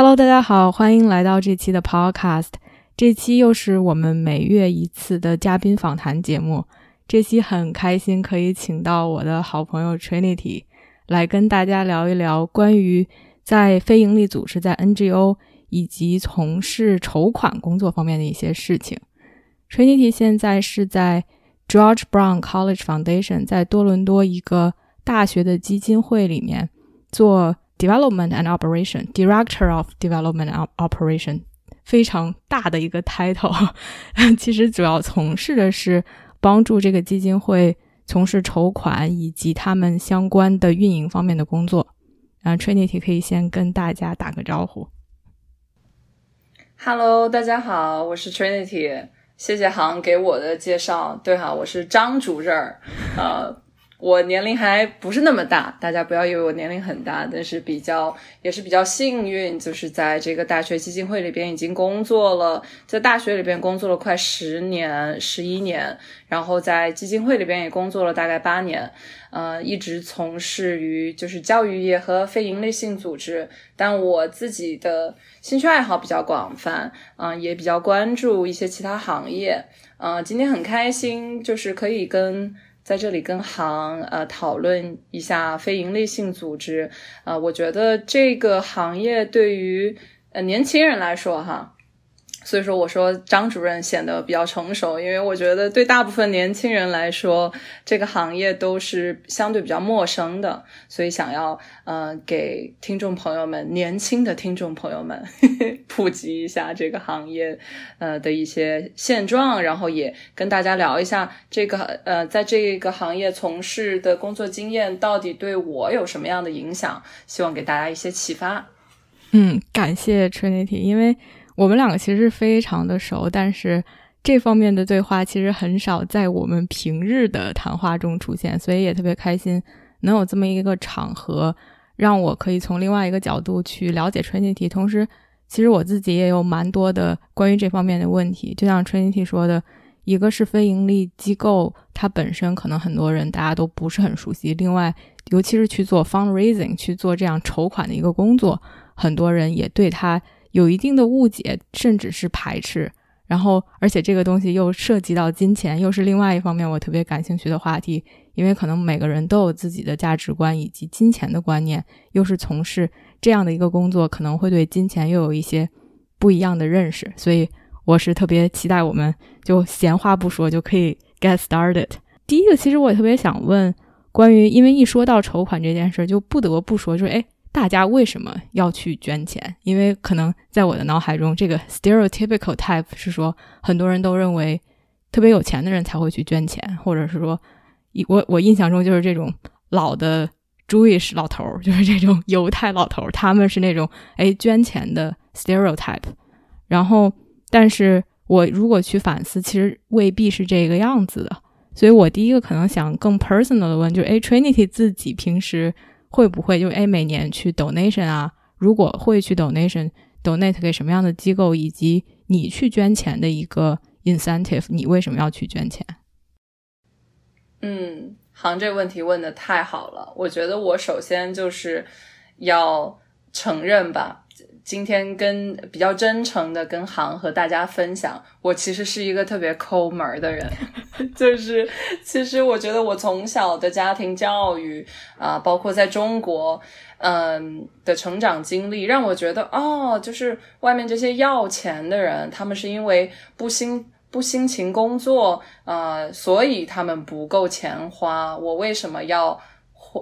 Hello，大家好，欢迎来到这期的 Podcast。这期又是我们每月一次的嘉宾访谈节目。这期很开心可以请到我的好朋友 Trinity 来跟大家聊一聊关于在非营利组织、在 NGO 以及从事筹款工作方面的一些事情。Trinity 现在是在 George Brown College Foundation，在多伦多一个大学的基金会里面做。Development and Operation Director of Development and Operation，非常大的一个 title。其实主要从事的是帮助这个基金会从事筹款以及他们相关的运营方面的工作。啊，Trinity 可以先跟大家打个招呼。Hello，大家好，我是 Trinity。谢谢航给我的介绍。对哈，我是张主任。呃。我年龄还不是那么大，大家不要以为我年龄很大，但是比较也是比较幸运，就是在这个大学基金会里边已经工作了，在大学里边工作了快十年、十一年，然后在基金会里边也工作了大概八年，呃，一直从事于就是教育业和非营利性组织，但我自己的兴趣爱好比较广泛，嗯，也比较关注一些其他行业，嗯，今天很开心，就是可以跟。在这里跟行呃讨论一下非营利性组织，呃，我觉得这个行业对于呃年轻人来说哈。所以说，我说张主任显得比较成熟，因为我觉得对大部分年轻人来说，这个行业都是相对比较陌生的，所以想要呃给听众朋友们、年轻的听众朋友们 普及一下这个行业呃的一些现状，然后也跟大家聊一下这个呃在这个行业从事的工作经验到底对我有什么样的影响，希望给大家一些启发。嗯，感谢 Trinity，因为。我们两个其实非常的熟，但是这方面的对话其实很少在我们平日的谈话中出现，所以也特别开心能有这么一个场合，让我可以从另外一个角度去了解 Trinity。同时，其实我自己也有蛮多的关于这方面的问题，就像 Trinity 说的，一个是非盈利机构，它本身可能很多人大家都不是很熟悉；另外，尤其是去做 fundraising，去做这样筹款的一个工作，很多人也对它。有一定的误解，甚至是排斥，然后，而且这个东西又涉及到金钱，又是另外一方面我特别感兴趣的话题，因为可能每个人都有自己的价值观以及金钱的观念，又是从事这样的一个工作，可能会对金钱又有一些不一样的认识，所以我是特别期待，我们就闲话不说就可以 get started。第一个，其实我也特别想问，关于，因为一说到筹款这件事，就不得不说，就是哎。大家为什么要去捐钱？因为可能在我的脑海中，这个 stereotypical type 是说，很多人都认为特别有钱的人才会去捐钱，或者是说，我我印象中就是这种老的 Jewish 老头，就是这种犹太老头，他们是那种哎捐钱的 stereotype。然后，但是我如果去反思，其实未必是这个样子的。所以我第一个可能想更 personal 的问，就是哎，Trinity 自己平时。会不会就哎每年去 donation 啊？如果会去 donation，donate 给什么样的机构，以及你去捐钱的一个 incentive，你为什么要去捐钱？嗯，行，这问题问的太好了。我觉得我首先就是要承认吧。今天跟比较真诚的跟行和大家分享，我其实是一个特别抠门的人，就是其实我觉得我从小的家庭教育啊，包括在中国，嗯的成长经历，让我觉得哦，就是外面这些要钱的人，他们是因为不辛不辛勤工作啊，所以他们不够钱花，我为什么要？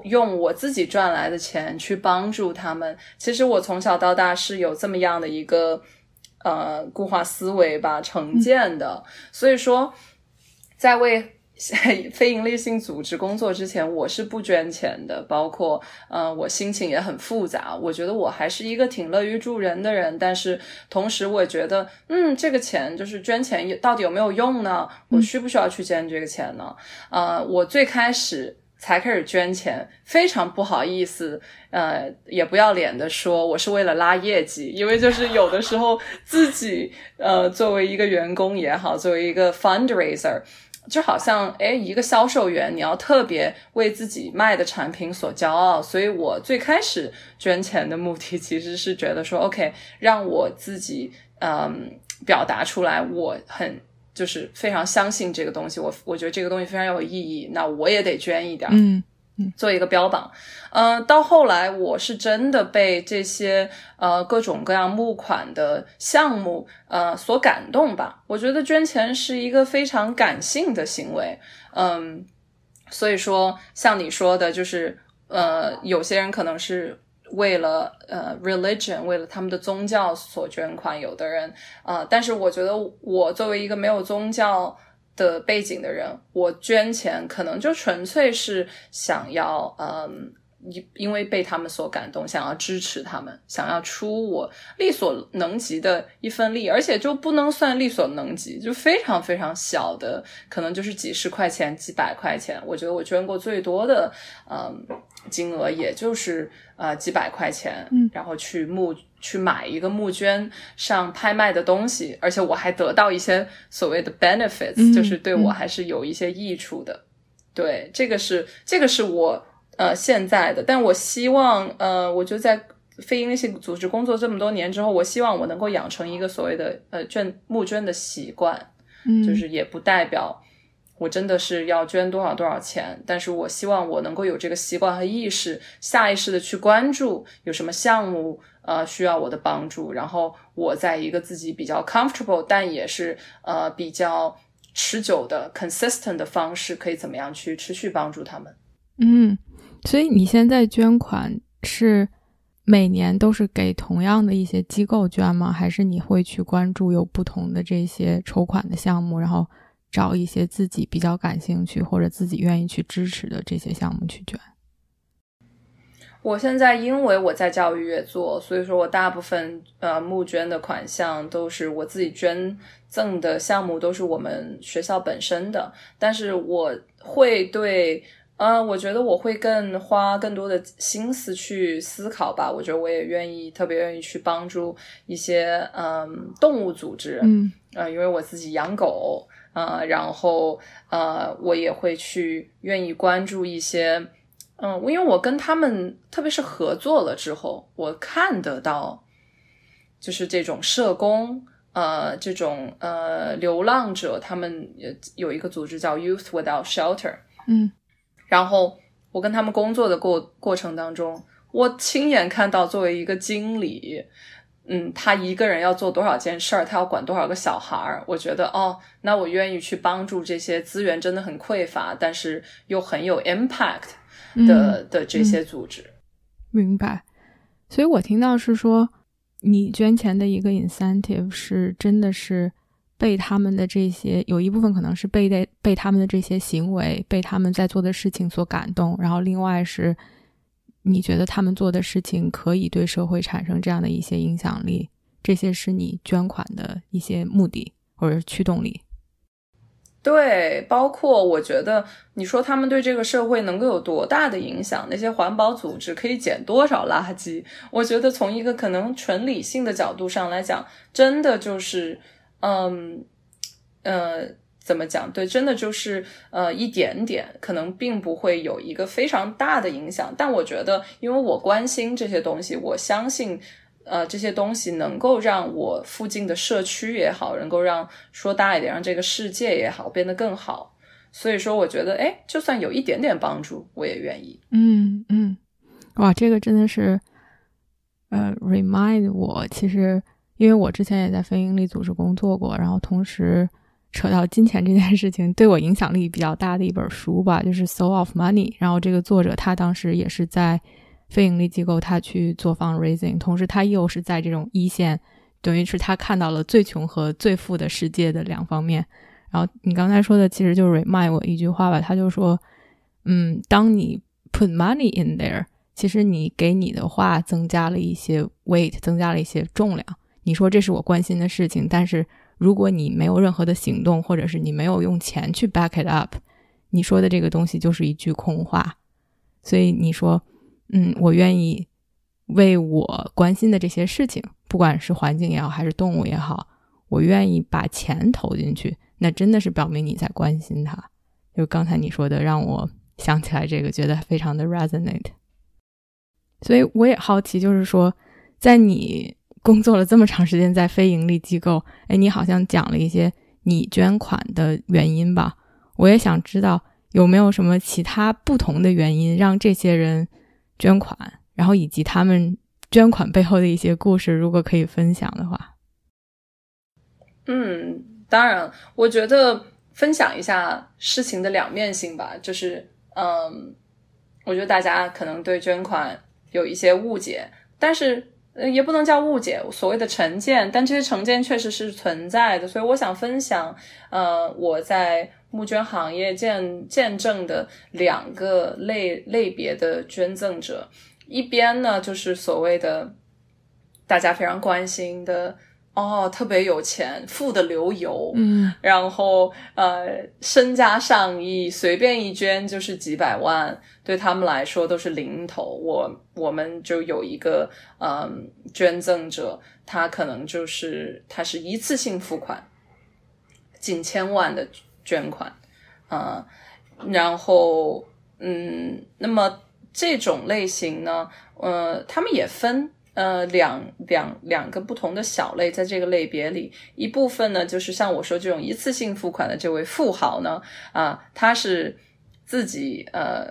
用我自己赚来的钱去帮助他们，其实我从小到大是有这么样的一个呃固化思维吧成见的，所以说在为 非营利性组织工作之前，我是不捐钱的，包括呃，我心情也很复杂。我觉得我还是一个挺乐于助人的人，但是同时我也觉得，嗯，这个钱就是捐钱到底有没有用呢？我需不需要去捐这个钱呢？呃，我最开始才开始捐钱，非常不好意思，呃，也不要脸的说我是为了拉业绩，因为就是有的时候自己呃，作为一个员工也好，作为一个 fundraiser。就好像，哎，一个销售员，你要特别为自己卖的产品所骄傲。所以我最开始捐钱的目的，其实是觉得说，OK，让我自己，嗯，表达出来，我很就是非常相信这个东西，我我觉得这个东西非常有意义，那我也得捐一点。嗯。做一个标榜，嗯，到后来我是真的被这些呃各种各样募款的项目呃所感动吧。我觉得捐钱是一个非常感性的行为，嗯，所以说像你说的，就是呃有些人可能是为了呃 religion 为了他们的宗教所捐款，有的人啊，但是我觉得我作为一个没有宗教。的背景的人，我捐钱可能就纯粹是想要，嗯，因因为被他们所感动，想要支持他们，想要出我力所能及的一份力，而且就不能算力所能及，就非常非常小的，可能就是几十块钱、几百块钱。我觉得我捐过最多的，嗯，金额也就是呃几百块钱，嗯，然后去募。去买一个募捐上拍卖的东西，而且我还得到一些所谓的 benefits，就是对我还是有一些益处的。对，这个是这个是我呃现在的，但我希望呃，我就在非营利性组织工作这么多年之后，我希望我能够养成一个所谓的呃捐募捐的习惯，嗯就是也不代表我真的是要捐多少多少钱，但是我希望我能够有这个习惯和意识，下意识的去关注有什么项目。呃，需要我的帮助，然后我在一个自己比较 comfortable，但也是呃比较持久的 consistent 的方式，可以怎么样去持续帮助他们？嗯，所以你现在捐款是每年都是给同样的一些机构捐吗？还是你会去关注有不同的这些筹款的项目，然后找一些自己比较感兴趣或者自己愿意去支持的这些项目去捐？我现在因为我在教育业做，所以说我大部分呃募捐的款项都是我自己捐赠的项目，都是我们学校本身的。但是我会对，呃，我觉得我会更花更多的心思去思考吧。我觉得我也愿意，特别愿意去帮助一些嗯动物组织，嗯，呃，因为我自己养狗，呃，然后呃，我也会去愿意关注一些。嗯，因为我跟他们，特别是合作了之后，我看得到，就是这种社工，呃，这种呃流浪者，他们有一个组织叫 Youth Without Shelter，嗯，然后我跟他们工作的过过程当中，我亲眼看到，作为一个经理，嗯，他一个人要做多少件事儿，他要管多少个小孩儿，我觉得哦，那我愿意去帮助这些资源真的很匮乏，但是又很有 impact。的的这些组织，明白。所以我听到是说，你捐钱的一个 incentive 是真的是被他们的这些有一部分可能是被被被他们的这些行为，被他们在做的事情所感动，然后另外是你觉得他们做的事情可以对社会产生这样的一些影响力，这些是你捐款的一些目的或者是驱动力。对，包括我觉得你说他们对这个社会能够有多大的影响？那些环保组织可以捡多少垃圾？我觉得从一个可能纯理性的角度上来讲，真的就是，嗯，呃，怎么讲？对，真的就是呃一点点，可能并不会有一个非常大的影响。但我觉得，因为我关心这些东西，我相信。呃，这些东西能够让我附近的社区也好，能够让说大一点，让这个世界也好变得更好。所以说，我觉得，哎，就算有一点点帮助，我也愿意。嗯嗯，哇，这个真的是，呃，remind 我，其实因为我之前也在非营利组织工作过，然后同时扯到金钱这件事情，对我影响力比较大的一本书吧，就是《So of Money》。然后这个作者他当时也是在。非盈利机构，他去做 fundraising，同时他又是在这种一线，等于是他看到了最穷和最富的世界的两方面。然后你刚才说的其实就是 remind 我一句话吧，他就说，嗯，当你 put money in there，其实你给你的话增加了一些 weight，增加了一些重量。你说这是我关心的事情，但是如果你没有任何的行动，或者是你没有用钱去 back it up，你说的这个东西就是一句空话。所以你说，嗯，我愿意为我关心的这些事情，不管是环境也好，还是动物也好，我愿意把钱投进去，那真的是表明你在关心它。就刚才你说的，让我想起来这个，觉得非常的 resonate。所以我也好奇，就是说，在你工作了这么长时间在非盈利机构，哎，你好像讲了一些你捐款的原因吧？我也想知道。有没有什么其他不同的原因让这些人捐款？然后以及他们捐款背后的一些故事，如果可以分享的话。嗯，当然，我觉得分享一下事情的两面性吧。就是，嗯，我觉得大家可能对捐款有一些误解，但是也不能叫误解，所谓的成见，但这些成见确实是存在的。所以我想分享，呃，我在。募捐行业见见证的两个类类别的捐赠者，一边呢就是所谓的大家非常关心的哦，特别有钱，富的流油，嗯，然后呃身家上亿，随便一捐就是几百万，对他们来说都是零头。我我们就有一个嗯捐赠者，他可能就是他是一次性付款，近千万的。捐款，啊，然后，嗯，那么这种类型呢，呃，他们也分，呃，两两两个不同的小类，在这个类别里，一部分呢，就是像我说这种一次性付款的这位富豪呢，啊，他是自己呃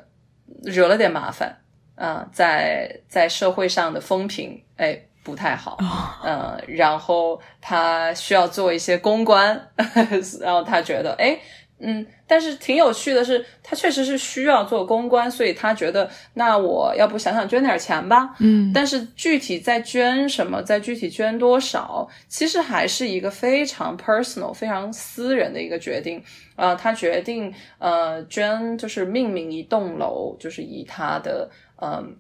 惹了点麻烦，啊，在在社会上的风评，哎。不太好，嗯，然后他需要做一些公关，然后他觉得，哎，嗯，但是挺有趣的是，他确实是需要做公关，所以他觉得，那我要不想想捐点钱吧，嗯，但是具体在捐什么，在具体捐多少，其实还是一个非常 personal、非常私人的一个决定，呃，他决定，呃，捐就是命名一栋楼，就是以他的，嗯，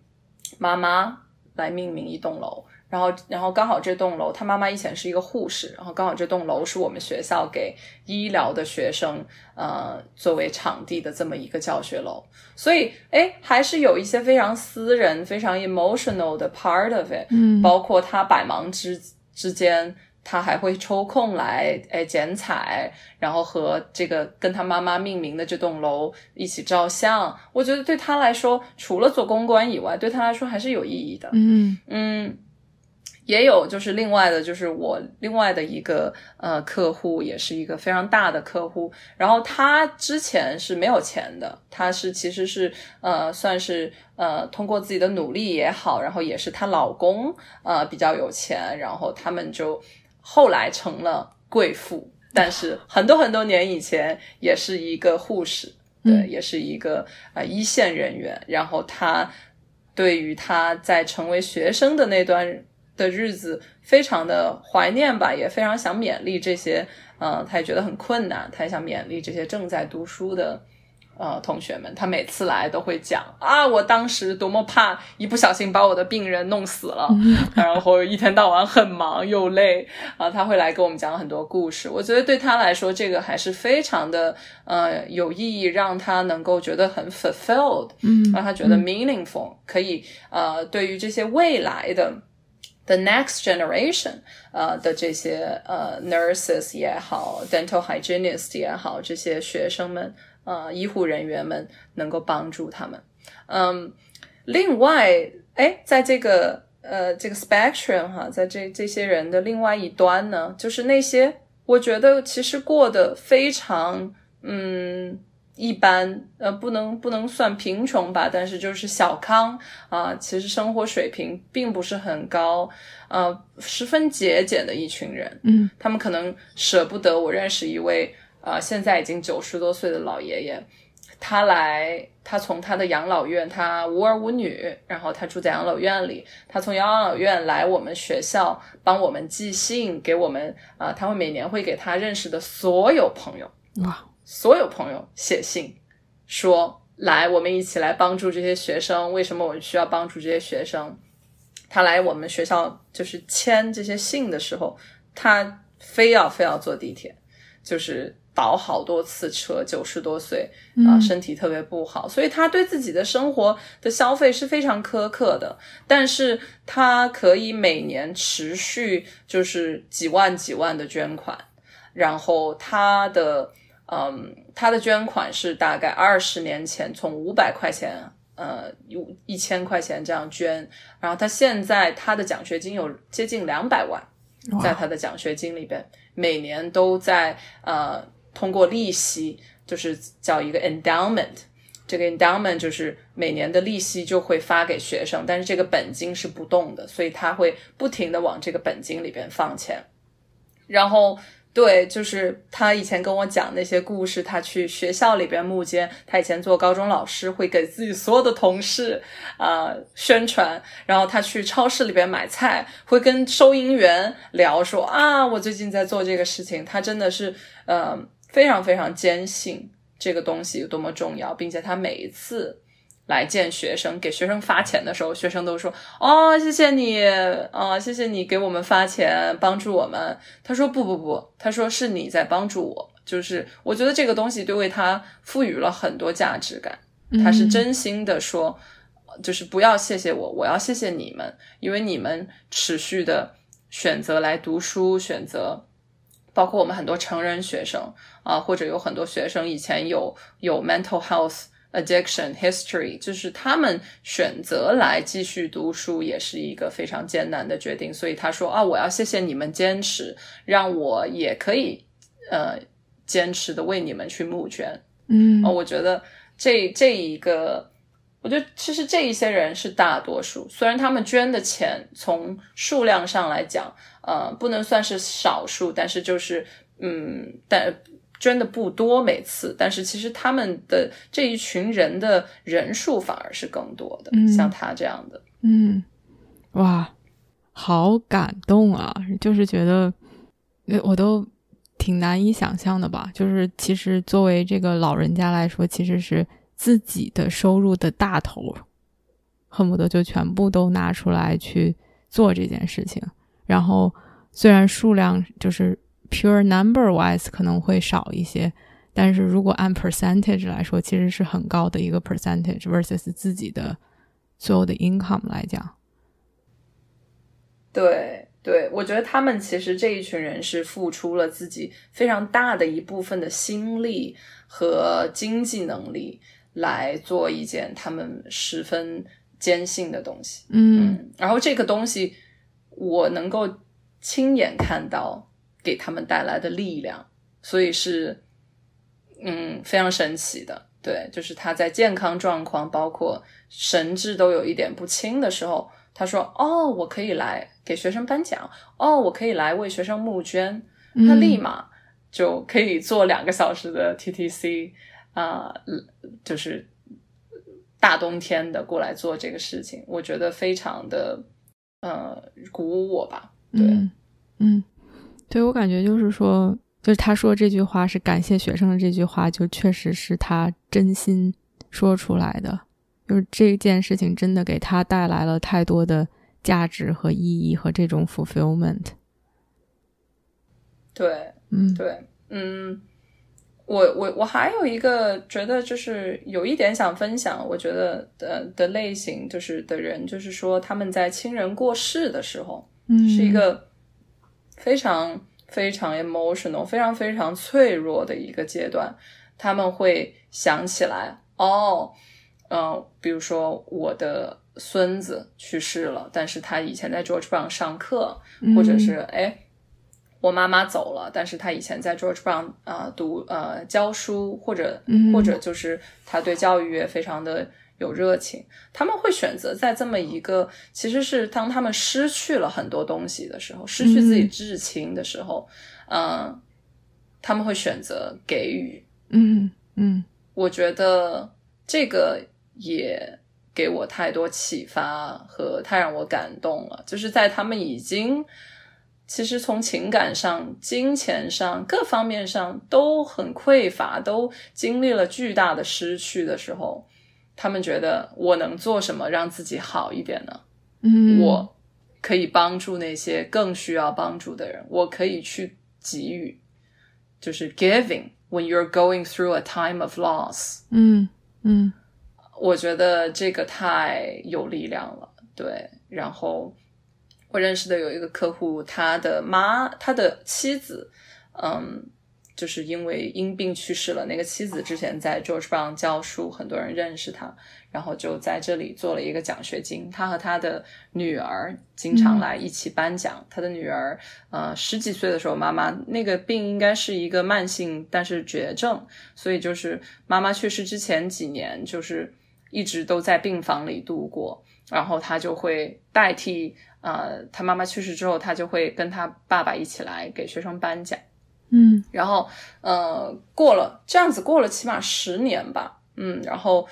妈妈来命名一栋楼。然后，然后刚好这栋楼，他妈妈以前是一个护士，然后刚好这栋楼是我们学校给医疗的学生，呃，作为场地的这么一个教学楼，所以，哎，还是有一些非常私人、非常 emotional 的 part of it，嗯，包括他百忙之之间，他还会抽空来，哎，剪彩，然后和这个跟他妈妈命名的这栋楼一起照相。我觉得对他来说，除了做公关以外，对他来说还是有意义的。嗯嗯。也有就是另外的，就是我另外的一个呃客户，也是一个非常大的客户。然后他之前是没有钱的，他是其实是呃算是呃通过自己的努力也好，然后也是她老公呃比较有钱，然后他们就后来成了贵妇。但是很多很多年以前，也是一个护士，对，也是一个啊一线人员。然后她对于她在成为学生的那段。的日子非常的怀念吧，也非常想勉励这些，呃，他也觉得很困难，他也想勉励这些正在读书的，呃，同学们。他每次来都会讲啊，我当时多么怕一不小心把我的病人弄死了，然后一天到晚很忙又累啊。他会来给我们讲很多故事。我觉得对他来说，这个还是非常的呃有意义，让他能够觉得很 fulfilled，嗯，让他觉得 meaningful，可以呃，对于这些未来的。The next generation，呃的这些呃 nurses 也好，dental hygienist 也好，这些学生们，呃医护人员们能够帮助他们。嗯，另外，哎，在这个呃这个 spectrum 哈，在这这些人的另外一端呢，就是那些我觉得其实过得非常嗯。一般，呃，不能不能算贫穷吧，但是就是小康啊，其实生活水平并不是很高，呃，十分节俭的一群人，嗯，他们可能舍不得。我认识一位，呃，现在已经九十多岁的老爷爷，他来，他从他的养老院，他无儿无女，然后他住在养老院里，他从养老院来我们学校帮我们寄信给我们，啊，他会每年会给他认识的所有朋友。哇，所有朋友写信说来，我们一起来帮助这些学生。为什么我需要帮助这些学生？他来我们学校就是签这些信的时候，他非要非要坐地铁，就是倒好多次车。九十多岁啊，身体特别不好，所以他对自己的生活的消费是非常苛刻的。但是他可以每年持续就是几万几万的捐款，然后他的嗯，他的捐款是大概二十年前从五百块钱。呃，有一千块钱这样捐，然后他现在他的奖学金有接近两百万，在他的奖学金里边，每年都在呃通过利息，就是叫一个 endowment，这个 endowment 就是每年的利息就会发给学生，但是这个本金是不动的，所以他会不停的往这个本金里边放钱，然后。对，就是他以前跟我讲那些故事。他去学校里边募捐，他以前做高中老师，会给自己所有的同事啊宣传。然后他去超市里边买菜，会跟收银员聊说啊，我最近在做这个事情。他真的是呃非常非常坚信这个东西有多么重要，并且他每一次。来见学生，给学生发钱的时候，学生都说：“哦，谢谢你，啊，谢谢你给我们发钱，帮助我们。”他说：“不不不，他说是你在帮助我，就是我觉得这个东西对为他赋予了很多价值感。他是真心的说，就是不要谢谢我，我要谢谢你们，因为你们持续的选择来读书，选择包括我们很多成人学生啊，或者有很多学生以前有有 mental health。” Addiction history 就是他们选择来继续读书，也是一个非常艰难的决定。所以他说啊，我要谢谢你们坚持，让我也可以呃坚持的为你们去募捐。嗯，哦，我觉得这这一个，我觉得其实这一些人是大多数，虽然他们捐的钱从数量上来讲，呃，不能算是少数，但是就是嗯，但。捐的不多每次，但是其实他们的这一群人的人数反而是更多的，像他这样的，嗯，哇，好感动啊！就是觉得，我都挺难以想象的吧。就是其实作为这个老人家来说，其实是自己的收入的大头，恨不得就全部都拿出来去做这件事情。然后虽然数量就是。Pure number wise 可能会少一些，但是如果按 percentage 来说，其实是很高的一个 percentage versus 自己的所有的 income 来讲。对对，我觉得他们其实这一群人是付出了自己非常大的一部分的心力和经济能力来做一件他们十分坚信的东西。嗯，然后这个东西我能够亲眼看到。给他们带来的力量，所以是，嗯，非常神奇的。对，就是他在健康状况，包括神志都有一点不清的时候，他说：“哦，我可以来给学生颁奖，哦，我可以来为学生募捐。”他立马就可以做两个小时的 TTC 啊，就是大冬天的过来做这个事情，我觉得非常的呃鼓舞我吧。对，嗯。对我感觉就是说，就是他说这句话是感谢学生的这句话，就确实是他真心说出来的。就是这件事情真的给他带来了太多的价值和意义和这种 fulfillment。对，嗯，对，嗯，我我我还有一个觉得就是有一点想分享，我觉得的的类型就是的人，就是说他们在亲人过世的时候，嗯，是一个。非常非常 emotional，非常非常脆弱的一个阶段，他们会想起来，哦，嗯，比如说我的孙子去世了，但是他以前在 George Brown 上课，或者是哎，我妈妈走了，但是他以前在 George Brown 啊读呃教书，或者或者就是他对教育也非常的。有热情，他们会选择在这么一个，其实是当他们失去了很多东西的时候，失去自己至亲的时候，嗯，他们会选择给予，嗯嗯，我觉得这个也给我太多启发和太让我感动了，就是在他们已经其实从情感上、金钱上各方面上都很匮乏，都经历了巨大的失去的时候，他们觉得我能做什么让自己好一点呢？嗯，我可以帮助那些更需要帮助的人，我可以去给予，就是 giving when you're going through a time of loss。嗯嗯，我觉得这个太有力量了，对，然后。我认识的有一个客户，他的妈，他的妻子，嗯，就是因为因病去世了。那个妻子之前在 George Brown 教书，很多人认识他，然后就在这里做了一个奖学金。他和他的女儿经常来一起颁奖。他的女儿，呃，十几岁的时候，妈妈那个病应该是一个慢性，但是绝症，所以就是妈妈去世之前几年，就是一直都在病房里度过。然后他就会代替。呃，他妈妈去世之后，他就会跟他爸爸一起来给学生颁奖。嗯，然后呃，过了这样子过了起码十年吧。嗯，然后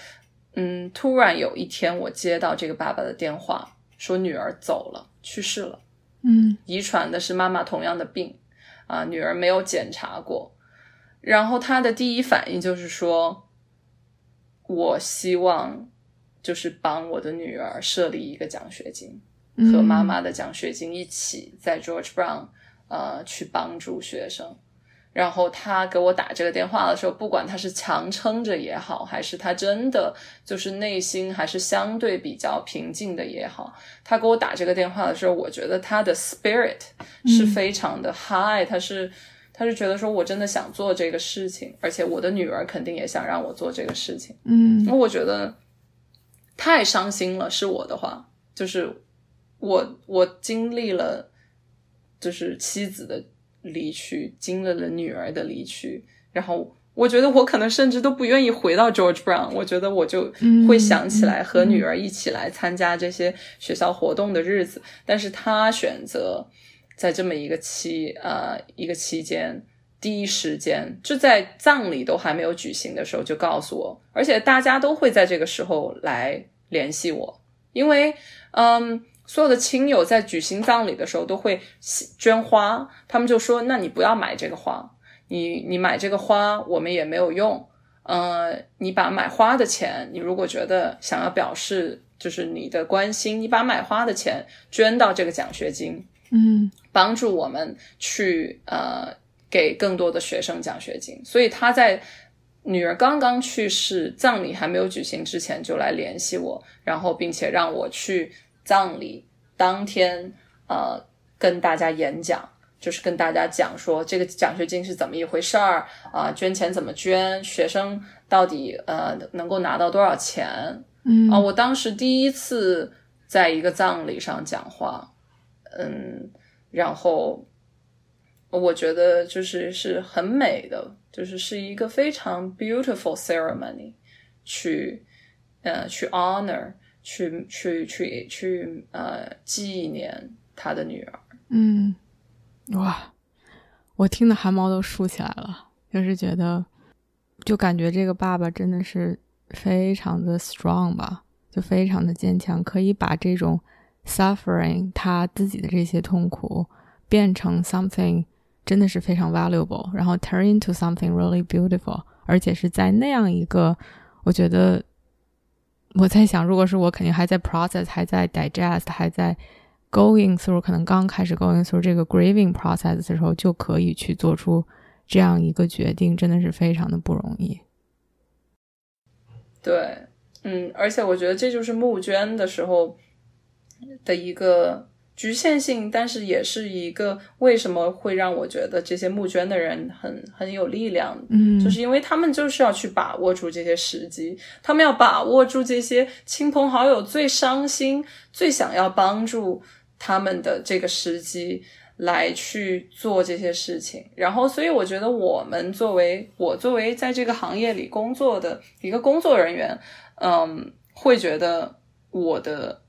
嗯，突然有一天，我接到这个爸爸的电话，说女儿走了，去世了。嗯，遗传的是妈妈同样的病啊，女儿没有检查过。然后他的第一反应就是说，我希望就是帮我的女儿设立一个奖学金。和妈妈的奖学金一起在 George Brown，呃，去帮助学生。然后他给我打这个电话的时候，不管他是强撑着也好，还是他真的就是内心还是相对比较平静的也好，他给我打这个电话的时候，我觉得他的 spirit 是非常的 high，他是他是觉得说我真的想做这个事情，而且我的女儿肯定也想让我做这个事情。嗯，那我觉得太伤心了，是我的话就是。我我经历了，就是妻子的离去，经历了女儿的离去，然后我觉得我可能甚至都不愿意回到 George Brown。我觉得我就会想起来和女儿一起来参加这些学校活动的日子。但是他选择在这么一个期呃一个期间，第一时间就在葬礼都还没有举行的时候就告诉我，而且大家都会在这个时候来联系我，因为嗯。所有的亲友在举行葬礼的时候都会捐花，他们就说：“那你不要买这个花，你你买这个花我们也没有用。呃，你把买花的钱，你如果觉得想要表示就是你的关心，你把买花的钱捐到这个奖学金，嗯，帮助我们去呃给更多的学生奖学金。所以他在女儿刚刚去世、葬礼还没有举行之前就来联系我，然后并且让我去。葬礼当天，呃，跟大家演讲，就是跟大家讲说这个奖学金是怎么一回事儿啊，捐钱怎么捐，学生到底呃能够拿到多少钱？嗯啊，我当时第一次在一个葬礼上讲话，嗯，然后我觉得就是是很美的，就是是一个非常 beautiful ceremony，去呃去 honor。去去去去呃纪念他的女儿。嗯，哇，我听的汗毛都竖起来了，就是觉得，就感觉这个爸爸真的是非常的 strong 吧，就非常的坚强，可以把这种 suffering 他自己的这些痛苦变成 something 真的是非常 valuable，然后 turn into something really beautiful，而且是在那样一个，我觉得。我在想，如果是我，肯定还在 process，还在 digest，还在 going through，可能刚开始 going through 这个 grieving process 的时候，就可以去做出这样一个决定，真的是非常的不容易。对，嗯，而且我觉得这就是募捐的时候的一个。局限性，但是也是一个为什么会让我觉得这些募捐的人很很有力量，嗯，就是因为他们就是要去把握住这些时机，他们要把握住这些亲朋好友最伤心、最想要帮助他们的这个时机来去做这些事情。然后，所以我觉得我们作为我作为在这个行业里工作的一个工作人员，嗯，会觉得我的。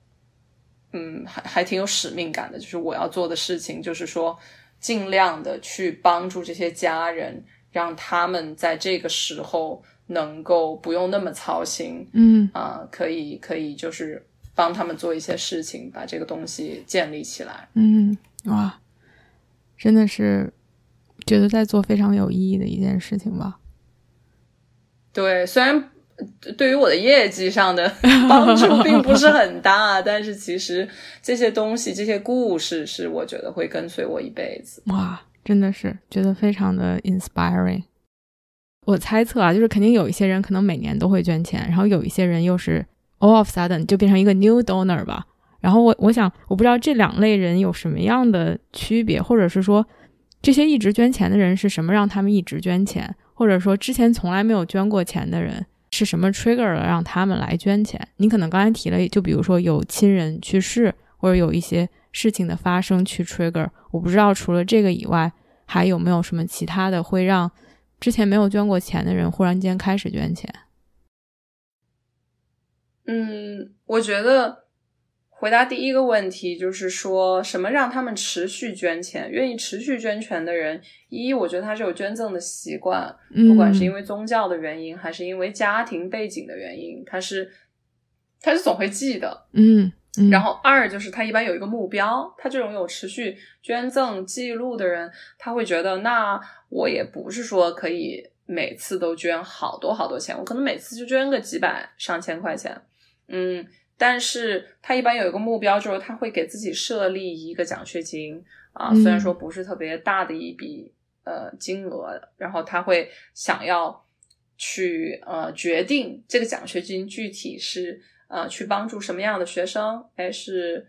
嗯，还还挺有使命感的，就是我要做的事情，就是说尽量的去帮助这些家人，让他们在这个时候能够不用那么操心，嗯啊，可以可以就是帮他们做一些事情，把这个东西建立起来。嗯，哇，真的是觉得在做非常有意义的一件事情吧。对，虽然对于我的业绩上的 帮助并不是很大，但是其实这些东西、这些故事是我觉得会跟随我一辈子。哇，真的是觉得非常的 inspiring。我猜测啊，就是肯定有一些人可能每年都会捐钱，然后有一些人又是 all of sudden 就变成一个 new donor 吧。然后我我想，我不知道这两类人有什么样的区别，或者是说这些一直捐钱的人是什么让他们一直捐钱，或者说之前从来没有捐过钱的人是什么 trigger 了让他们来捐钱？你可能刚才提了，就比如说有亲人去世，或者有一些事情的发生去 trigger。我不知道除了这个以外，还有没有什么其他的会让之前没有捐过钱的人忽然间开始捐钱？嗯，我觉得。回答第一个问题，就是说什么让他们持续捐钱？愿意持续捐钱的人，一，我觉得他是有捐赠的习惯，不管是因为宗教的原因，还是因为家庭背景的原因，他是他是总会记得。嗯，然后二就是他一般有一个目标，他这种有持续捐赠记录的人，他会觉得，那我也不是说可以每次都捐好多好多钱，我可能每次就捐个几百上千块钱，嗯。但是他一般有一个目标，就是他会给自己设立一个奖学金啊，虽然说不是特别大的一笔呃金额，然后他会想要去呃决定这个奖学金具体是呃去帮助什么样的学生，还是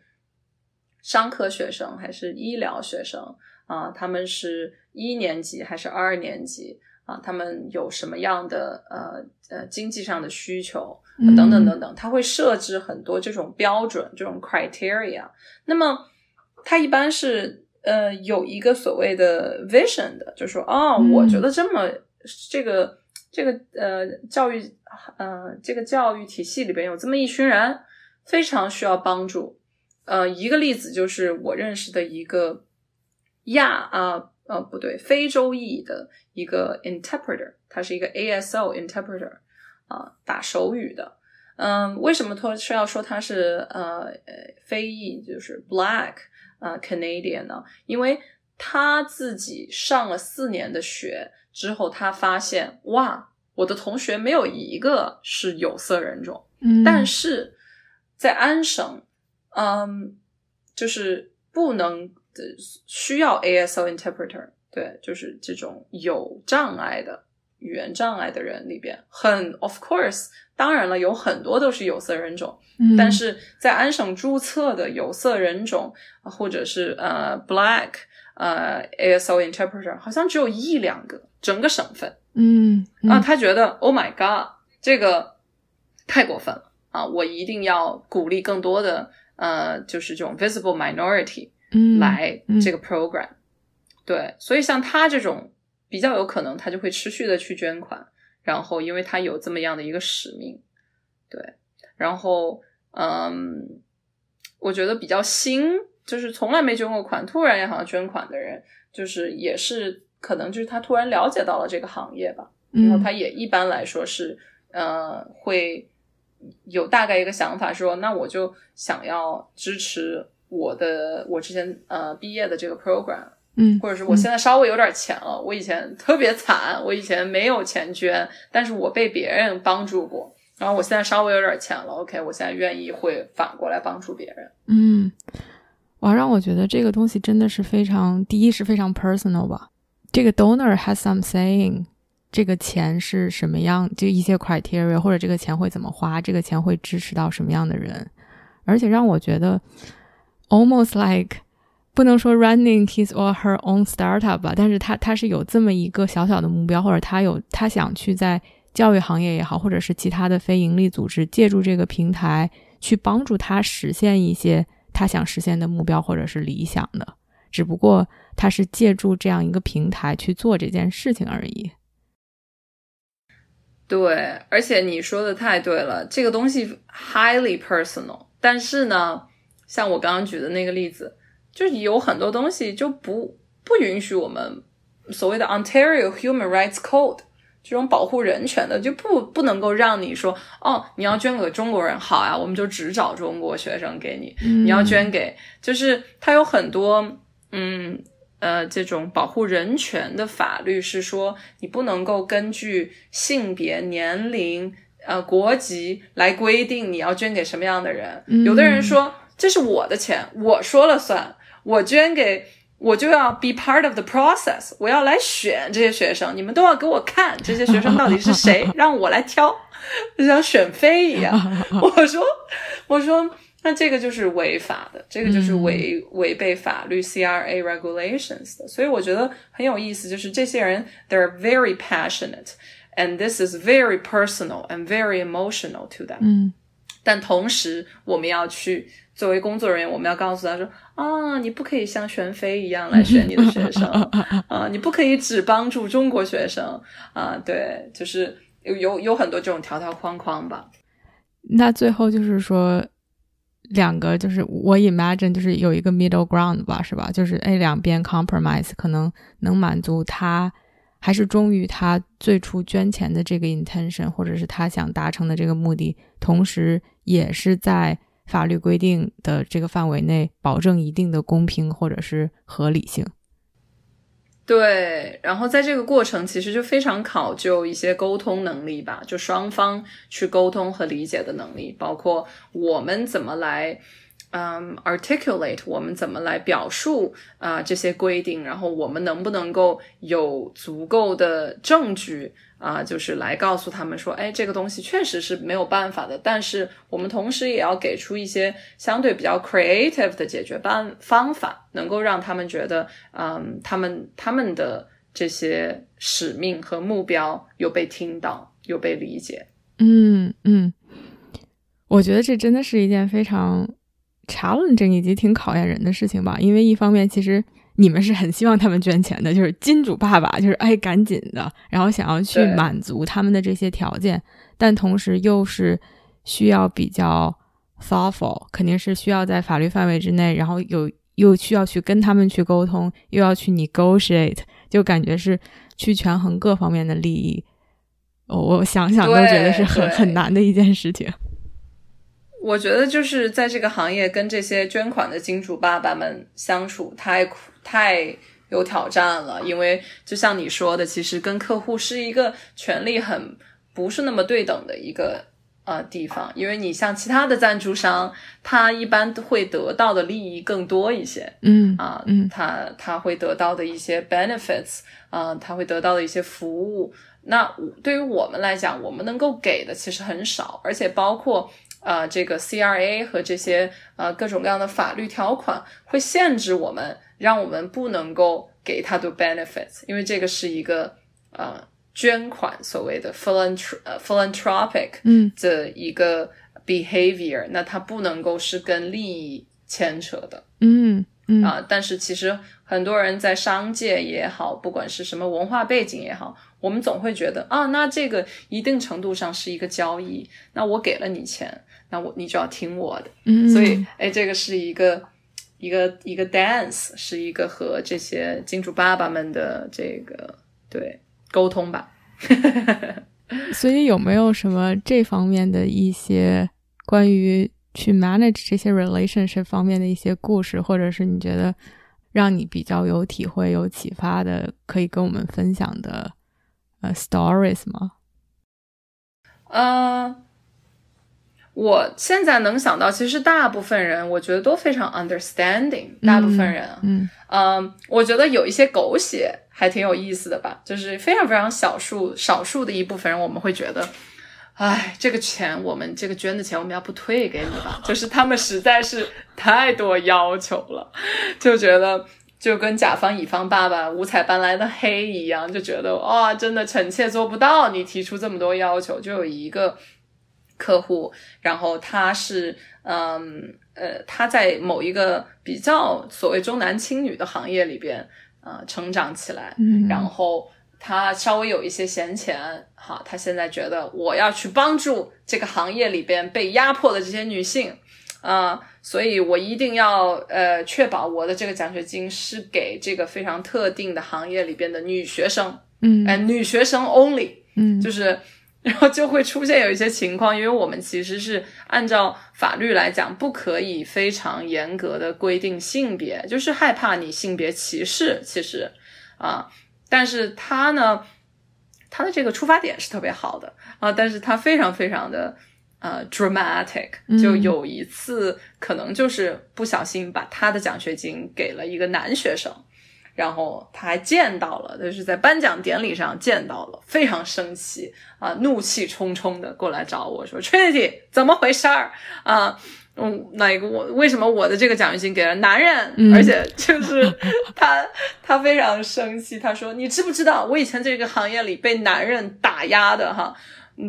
商科学生还是医疗学生啊？他们是一年级还是二年级啊？他们有什么样的呃呃经济上的需求？等等等等，他会设置很多这种标准，这种 criteria。那么，他一般是呃有一个所谓的 vision 的，就说哦，我觉得这么这个这个呃教育呃这个教育体系里边有这么一群人，非常需要帮助。呃，一个例子就是我认识的一个亚啊呃不对，非洲裔的一个 interpreter，他是一个 ASO interpreter。啊，打手语的，嗯，为什么他是要说他是呃非裔，就是 black 啊 Canadian 呢？因为他自己上了四年的学之后，他发现哇，我的同学没有一个是有色人种，嗯，但是在安省，嗯，就是不能的需要 ASL interpreter，对，就是这种有障碍的。语言障碍的人里边，很 of course，当然了，有很多都是有色人种，嗯但是在安省注册的有色人种或者是呃 black 呃 ASO interpreter 好像只有一两个，整个省份，嗯啊，他觉得 Oh my God，这个太过分了啊，我一定要鼓励更多的呃，就是这种 visible minority 来这个 program，对，所以像他这种。比较有可能他就会持续的去捐款，然后因为他有这么样的一个使命，对，然后嗯，我觉得比较新，就是从来没捐过款，突然也好像捐款的人，就是也是可能就是他突然了解到了这个行业吧，然后他也一般来说是呃会有大概一个想法，说那我就想要支持我的我之前呃毕业的这个 program。嗯，或者是我现在稍微有点钱了，我以前特别惨，我以前没有钱捐，但是我被别人帮助过，然后我现在稍微有点钱了，OK，我现在愿意会反过来帮助别人。嗯，哇，让我觉得这个东西真的是非常，第一是非常 personal 吧。这个 donor has some saying，这个钱是什么样，就一些 criteria，或者这个钱会怎么花，这个钱会支持到什么样的人，而且让我觉得 almost like。不能说 running his or her own startup 吧，但是他他是有这么一个小小的目标，或者他有他想去在教育行业也好，或者是其他的非盈利组织借助这个平台去帮助他实现一些他想实现的目标或者是理想的，只不过他是借助这样一个平台去做这件事情而已。对，而且你说的太对了，这个东西 highly personal，但是呢，像我刚刚举的那个例子。就是有很多东西就不不允许我们所谓的 Ontario Human Rights Code 这种保护人权的，就不不能够让你说哦，你要捐给中国人，好呀，我们就只找中国学生给你。你要捐给，就是它有很多嗯呃这种保护人权的法律是说，你不能够根据性别、年龄、呃国籍来规定你要捐给什么样的人。有的人说这是我的钱，我说了算，我捐给。我就要 be part of the process，我要来选这些学生，你们都要给我看这些学生到底是谁，让我来挑，就像选妃一样。我说，我说，那这个就是违法的，这个就是违违背法律 CRA regulations 的。所以我觉得很有意思，就是这些人 they're very passionate，and this is very personal and very emotional to them。嗯，但同时我们要去。作为工作人员，我们要告诉他说：“啊，你不可以像选妃一样来选你的学生 啊，你不可以只帮助中国学生啊。”对，就是有有有很多这种条条框框吧。那最后就是说，两个就是我 imagine 就是有一个 middle ground 吧，是吧？就是哎，两边 compromise 可能能满足他，还是忠于他最初捐钱的这个 intention，或者是他想达成的这个目的，同时也是在。法律规定的这个范围内，保证一定的公平或者是合理性。对，然后在这个过程，其实就非常考究一些沟通能力吧，就双方去沟通和理解的能力，包括我们怎么来。嗯，articulate 我们怎么来表述啊这些规定，然后我们能不能够有足够的证据啊，就是来告诉他们说，哎，这个东西确实是没有办法的，但是我们同时也要给出一些相对比较 creative 的解决办方法，能够让他们觉得，嗯，他们他们的这些使命和目标有被听到，有被理解。嗯嗯，我觉得这真的是一件非常。challenge 以及挺考验人的事情吧，因为一方面其实你们是很希望他们捐钱的，就是金主爸爸就是哎赶紧的，然后想要去满足他们的这些条件，但同时又是需要比较 thoughtful，肯定是需要在法律范围之内，然后有又需要去跟他们去沟通，又要去 negotiate，就感觉是去权衡各方面的利益，我想想都觉得是很很难的一件事情。我觉得就是在这个行业跟这些捐款的金主爸爸们相处太苦太有挑战了，因为就像你说的，其实跟客户是一个权利很不是那么对等的一个呃地方，因为你像其他的赞助商，他一般都会得到的利益更多一些，嗯啊，嗯，他他会得到的一些 benefits 啊，他会得到的一些服务，那对于我们来讲，我们能够给的其实很少，而且包括。啊，这个 CRA 和这些呃各种各样的法律条款会限制我们，让我们不能够给他的 benefits，因为这个是一个呃捐款所谓的 philanthropic 嗯的一个 behavior，那它不能够是跟利益牵扯的，嗯嗯啊，但是其实很多人在商界也好，不管是什么文化背景也好。我们总会觉得啊，那这个一定程度上是一个交易。那我给了你钱，那我你就要听我的。嗯，所以哎，这个是一个一个一个 dance，是一个和这些金主爸爸们的这个对沟通吧。所以有没有什么这方面的一些关于去 manage 这些 relationship 方面的一些故事，或者是你觉得让你比较有体会、有启发的，可以跟我们分享的？stories 吗？呃，我现在能想到，其实大部分人我觉得都非常 understanding。大部分人，嗯嗯，我觉得有一些狗血还挺有意思的吧，就是非常非常少数少数的一部分人，我们会觉得，哎，这个钱我们这个捐的钱我们要不退给你吧？就是他们实在是太多要求了，就觉得。就跟甲方乙方爸爸五彩斑斓的黑一样，就觉得哇，真的臣妾做不到，你提出这么多要求。就有一个客户，然后他是嗯呃，他在某一个比较所谓重男轻女的行业里边啊成长起来，然后他稍微有一些闲钱，好，他现在觉得我要去帮助这个行业里边被压迫的这些女性啊。所以我一定要呃确保我的这个奖学金是给这个非常特定的行业里边的女学生，嗯，哎，女学生 only，嗯，就是然后就会出现有一些情况，因为我们其实是按照法律来讲，不可以非常严格的规定性别，就是害怕你性别歧视。其实啊，但是他呢，他的这个出发点是特别好的啊，但是他非常非常的呃 dramatic，就有一次可能就是不小心把他的奖学金给了一个男学生。然后他还见到了，就是在颁奖典礼上见到了，非常生气啊，怒气冲冲的过来找我说：“Trinity，怎么回事儿啊？嗯，哪个我为什么我的这个奖学金给了男人？而且就是他 他非常生气，他说：你知不知道我以前这个行业里被男人打压的哈？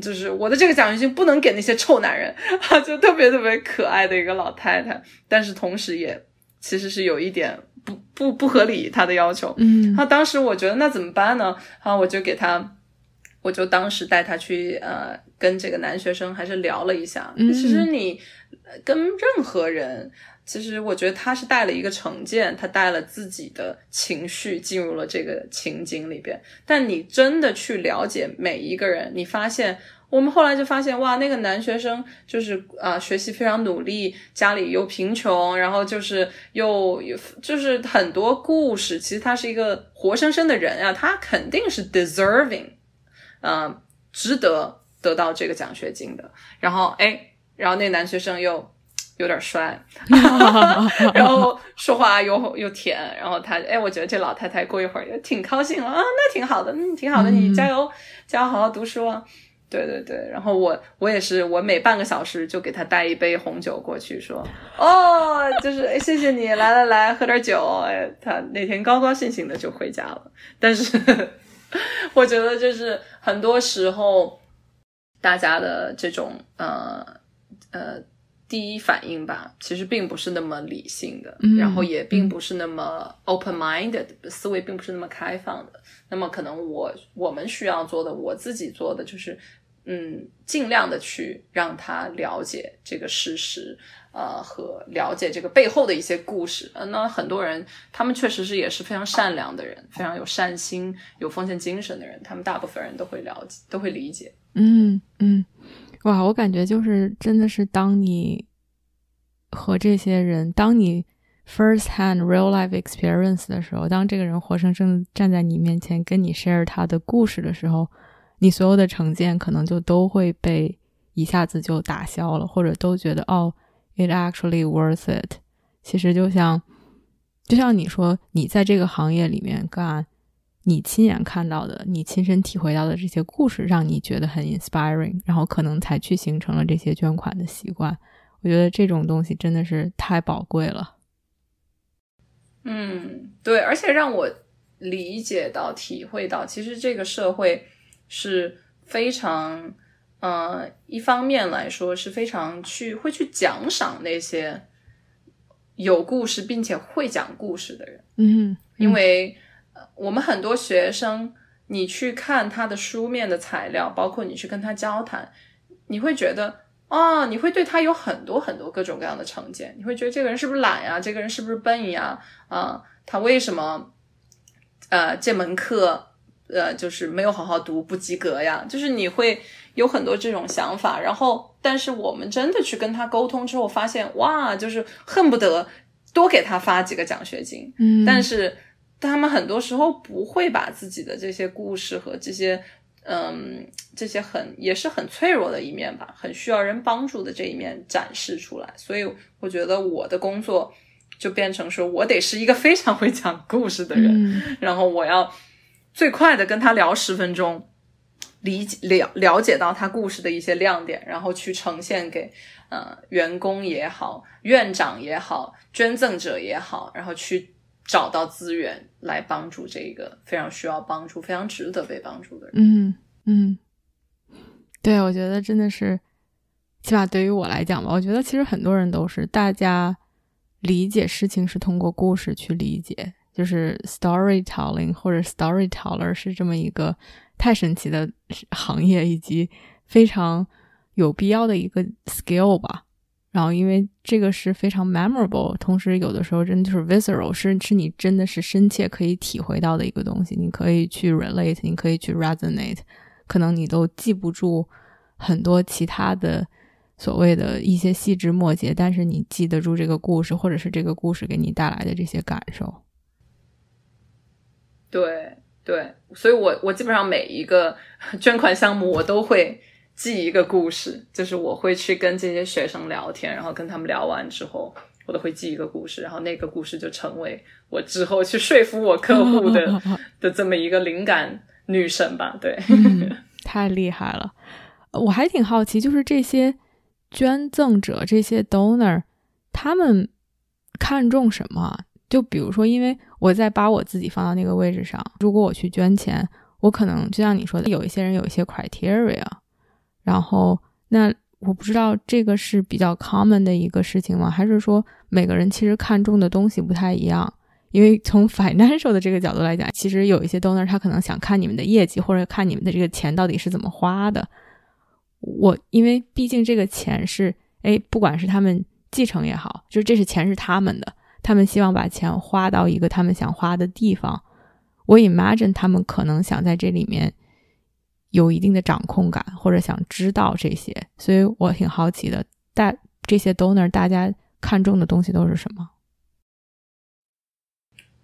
就是我的这个奖学金不能给那些臭男人，就特别特别可爱的一个老太太，但是同时也其实是有一点。”不不不合理，他的要求。嗯，他当时我觉得那怎么办呢？啊，我就给他，我就当时带他去呃，跟这个男学生还是聊了一下。嗯其实你跟任何人，其实我觉得他是带了一个成见，他带了自己的情绪进入了这个情景里边。但你真的去了解每一个人，你发现。我们后来就发现，哇，那个男学生就是啊，学习非常努力，家里又贫穷，然后就是又有就是很多故事。其实他是一个活生生的人啊，他肯定是 deserving，嗯，值得得到这个奖学金的。然后哎，然后那男学生又有点帅，然后说话又又甜，然后他哎，我觉得这老太太过一会儿也挺高兴了啊，那挺好的，嗯，挺好的，你加油，加油，好好读书啊。对对对，然后我我也是，我每半个小时就给他带一杯红酒过去，说哦，就是，谢谢你，来来来，喝点酒。哎，他那天高高兴兴的就回家了。但是我觉得就是很多时候大家的这种呃呃第一反应吧，其实并不是那么理性的，然后也并不是那么 open minded，思维并不是那么开放的。那么可能我我们需要做的，我自己做的就是。嗯，尽量的去让他了解这个事实，呃，和了解这个背后的一些故事。呃，那很多人，他们确实是也是非常善良的人，非常有善心、有奉献精神的人，他们大部分人都会了解，都会理解。嗯嗯，哇，我感觉就是真的是当你和这些人，当你 first hand real life experience 的时候，当这个人活生生站在你面前跟你 share 他的故事的时候。你所有的成见可能就都会被一下子就打消了，或者都觉得哦，it actually worth it。其实就像，就像你说，你在这个行业里面干，你亲眼看到的，你亲身体会到的这些故事，让你觉得很 inspiring，然后可能才去形成了这些捐款的习惯。我觉得这种东西真的是太宝贵了。嗯，对，而且让我理解到、体会到，其实这个社会。是非常，呃，一方面来说是非常去会去奖赏那些有故事并且会讲故事的人，嗯，因为我们很多学生，你去看他的书面的材料，包括你去跟他交谈，你会觉得啊，你会对他有很多很多各种各样的成见，你会觉得这个人是不是懒呀？这个人是不是笨呀？啊，他为什么，呃，这门课？呃，就是没有好好读，不及格呀。就是你会有很多这种想法，然后，但是我们真的去跟他沟通之后，发现哇，就是恨不得多给他发几个奖学金。嗯，但是他们很多时候不会把自己的这些故事和这些，嗯，这些很也是很脆弱的一面吧，很需要人帮助的这一面展示出来。所以我觉得我的工作就变成说我得是一个非常会讲故事的人，然后我要。最快的跟他聊十分钟，理解了了解到他故事的一些亮点，然后去呈现给呃员工也好，院长也好，捐赠者也好，然后去找到资源来帮助这个非常需要帮助、非常值得被帮助的人。嗯嗯，对，我觉得真的是，起码对于我来讲吧，我觉得其实很多人都是，大家理解事情是通过故事去理解。就是 storytelling 或者 storyteller 是这么一个太神奇的行业，以及非常有必要的一个 skill 吧。然后，因为这个是非常 memorable，同时有的时候真的就是 visceral，是是你真的是深切可以体会到的一个东西。你可以去 relate，你可以去 resonate，可能你都记不住很多其他的所谓的一些细枝末节，但是你记得住这个故事，或者是这个故事给你带来的这些感受。对对，所以我我基本上每一个 捐款项目，我都会记一个故事，就是我会去跟这些学生聊天，然后跟他们聊完之后。我都会记一个故事，然后那个故事就成为我之后去说服我客户的 的这么一个灵感女神吧。对，太厉害了！我还挺好奇，就是这些捐赠者、这些 donor，他们看重什么？就比如说，因为我在把我自己放到那个位置上，如果我去捐钱，我可能就像你说的，有一些人有一些 criteria，然后那。我不知道这个是比较 common 的一个事情吗？还是说每个人其实看重的东西不太一样？因为从 financial 的这个角度来讲，其实有一些 donor 他可能想看你们的业绩，或者看你们的这个钱到底是怎么花的。我因为毕竟这个钱是，哎，不管是他们继承也好，就是这是钱是他们的，他们希望把钱花到一个他们想花的地方。我 imagine 他们可能想在这里面。有一定的掌控感，或者想知道这些，所以我挺好奇的。大这些 donor 大家看重的东西都是什么？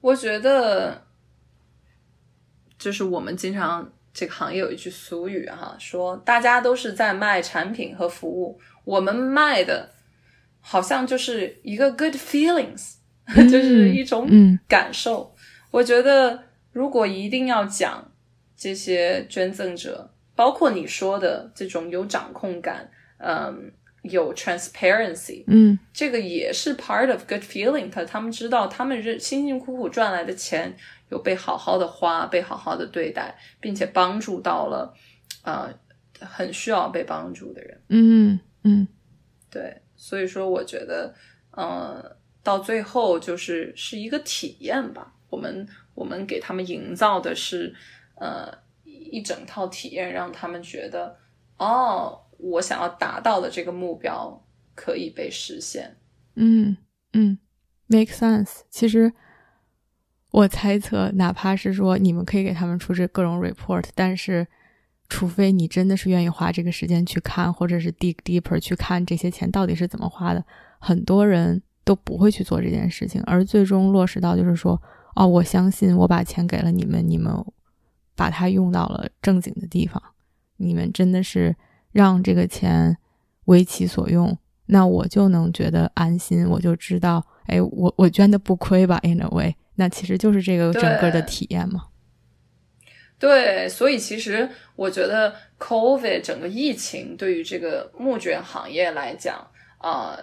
我觉得，就是我们经常这个行业有一句俗语哈，说大家都是在卖产品和服务，我们卖的好像就是一个 good feelings，就是一种感受。我觉得如果一定要讲。这些捐赠者，包括你说的这种有掌控感，嗯，有 transparency，嗯，这个也是 part of good feeling。他他们知道，他们辛辛苦苦赚来的钱有被好好的花，被好好的对待，并且帮助到了，呃，很需要被帮助的人。嗯嗯，对，所以说我觉得，呃，到最后就是是一个体验吧。我们我们给他们营造的是。呃，一整套体验让他们觉得，哦，我想要达到的这个目标可以被实现。嗯嗯，make sense。其实我猜测，哪怕是说你们可以给他们出这各种 report，但是除非你真的是愿意花这个时间去看，或者是 dig deeper 去看这些钱到底是怎么花的，很多人都不会去做这件事情，而最终落实到就是说，哦，我相信我把钱给了你们，你们。把它用到了正经的地方，你们真的是让这个钱为其所用，那我就能觉得安心，我就知道，哎，我我捐的不亏吧？In a way，那其实就是这个整个的体验嘛。对，所以其实我觉得 COVID 整个疫情对于这个募捐行业来讲，啊，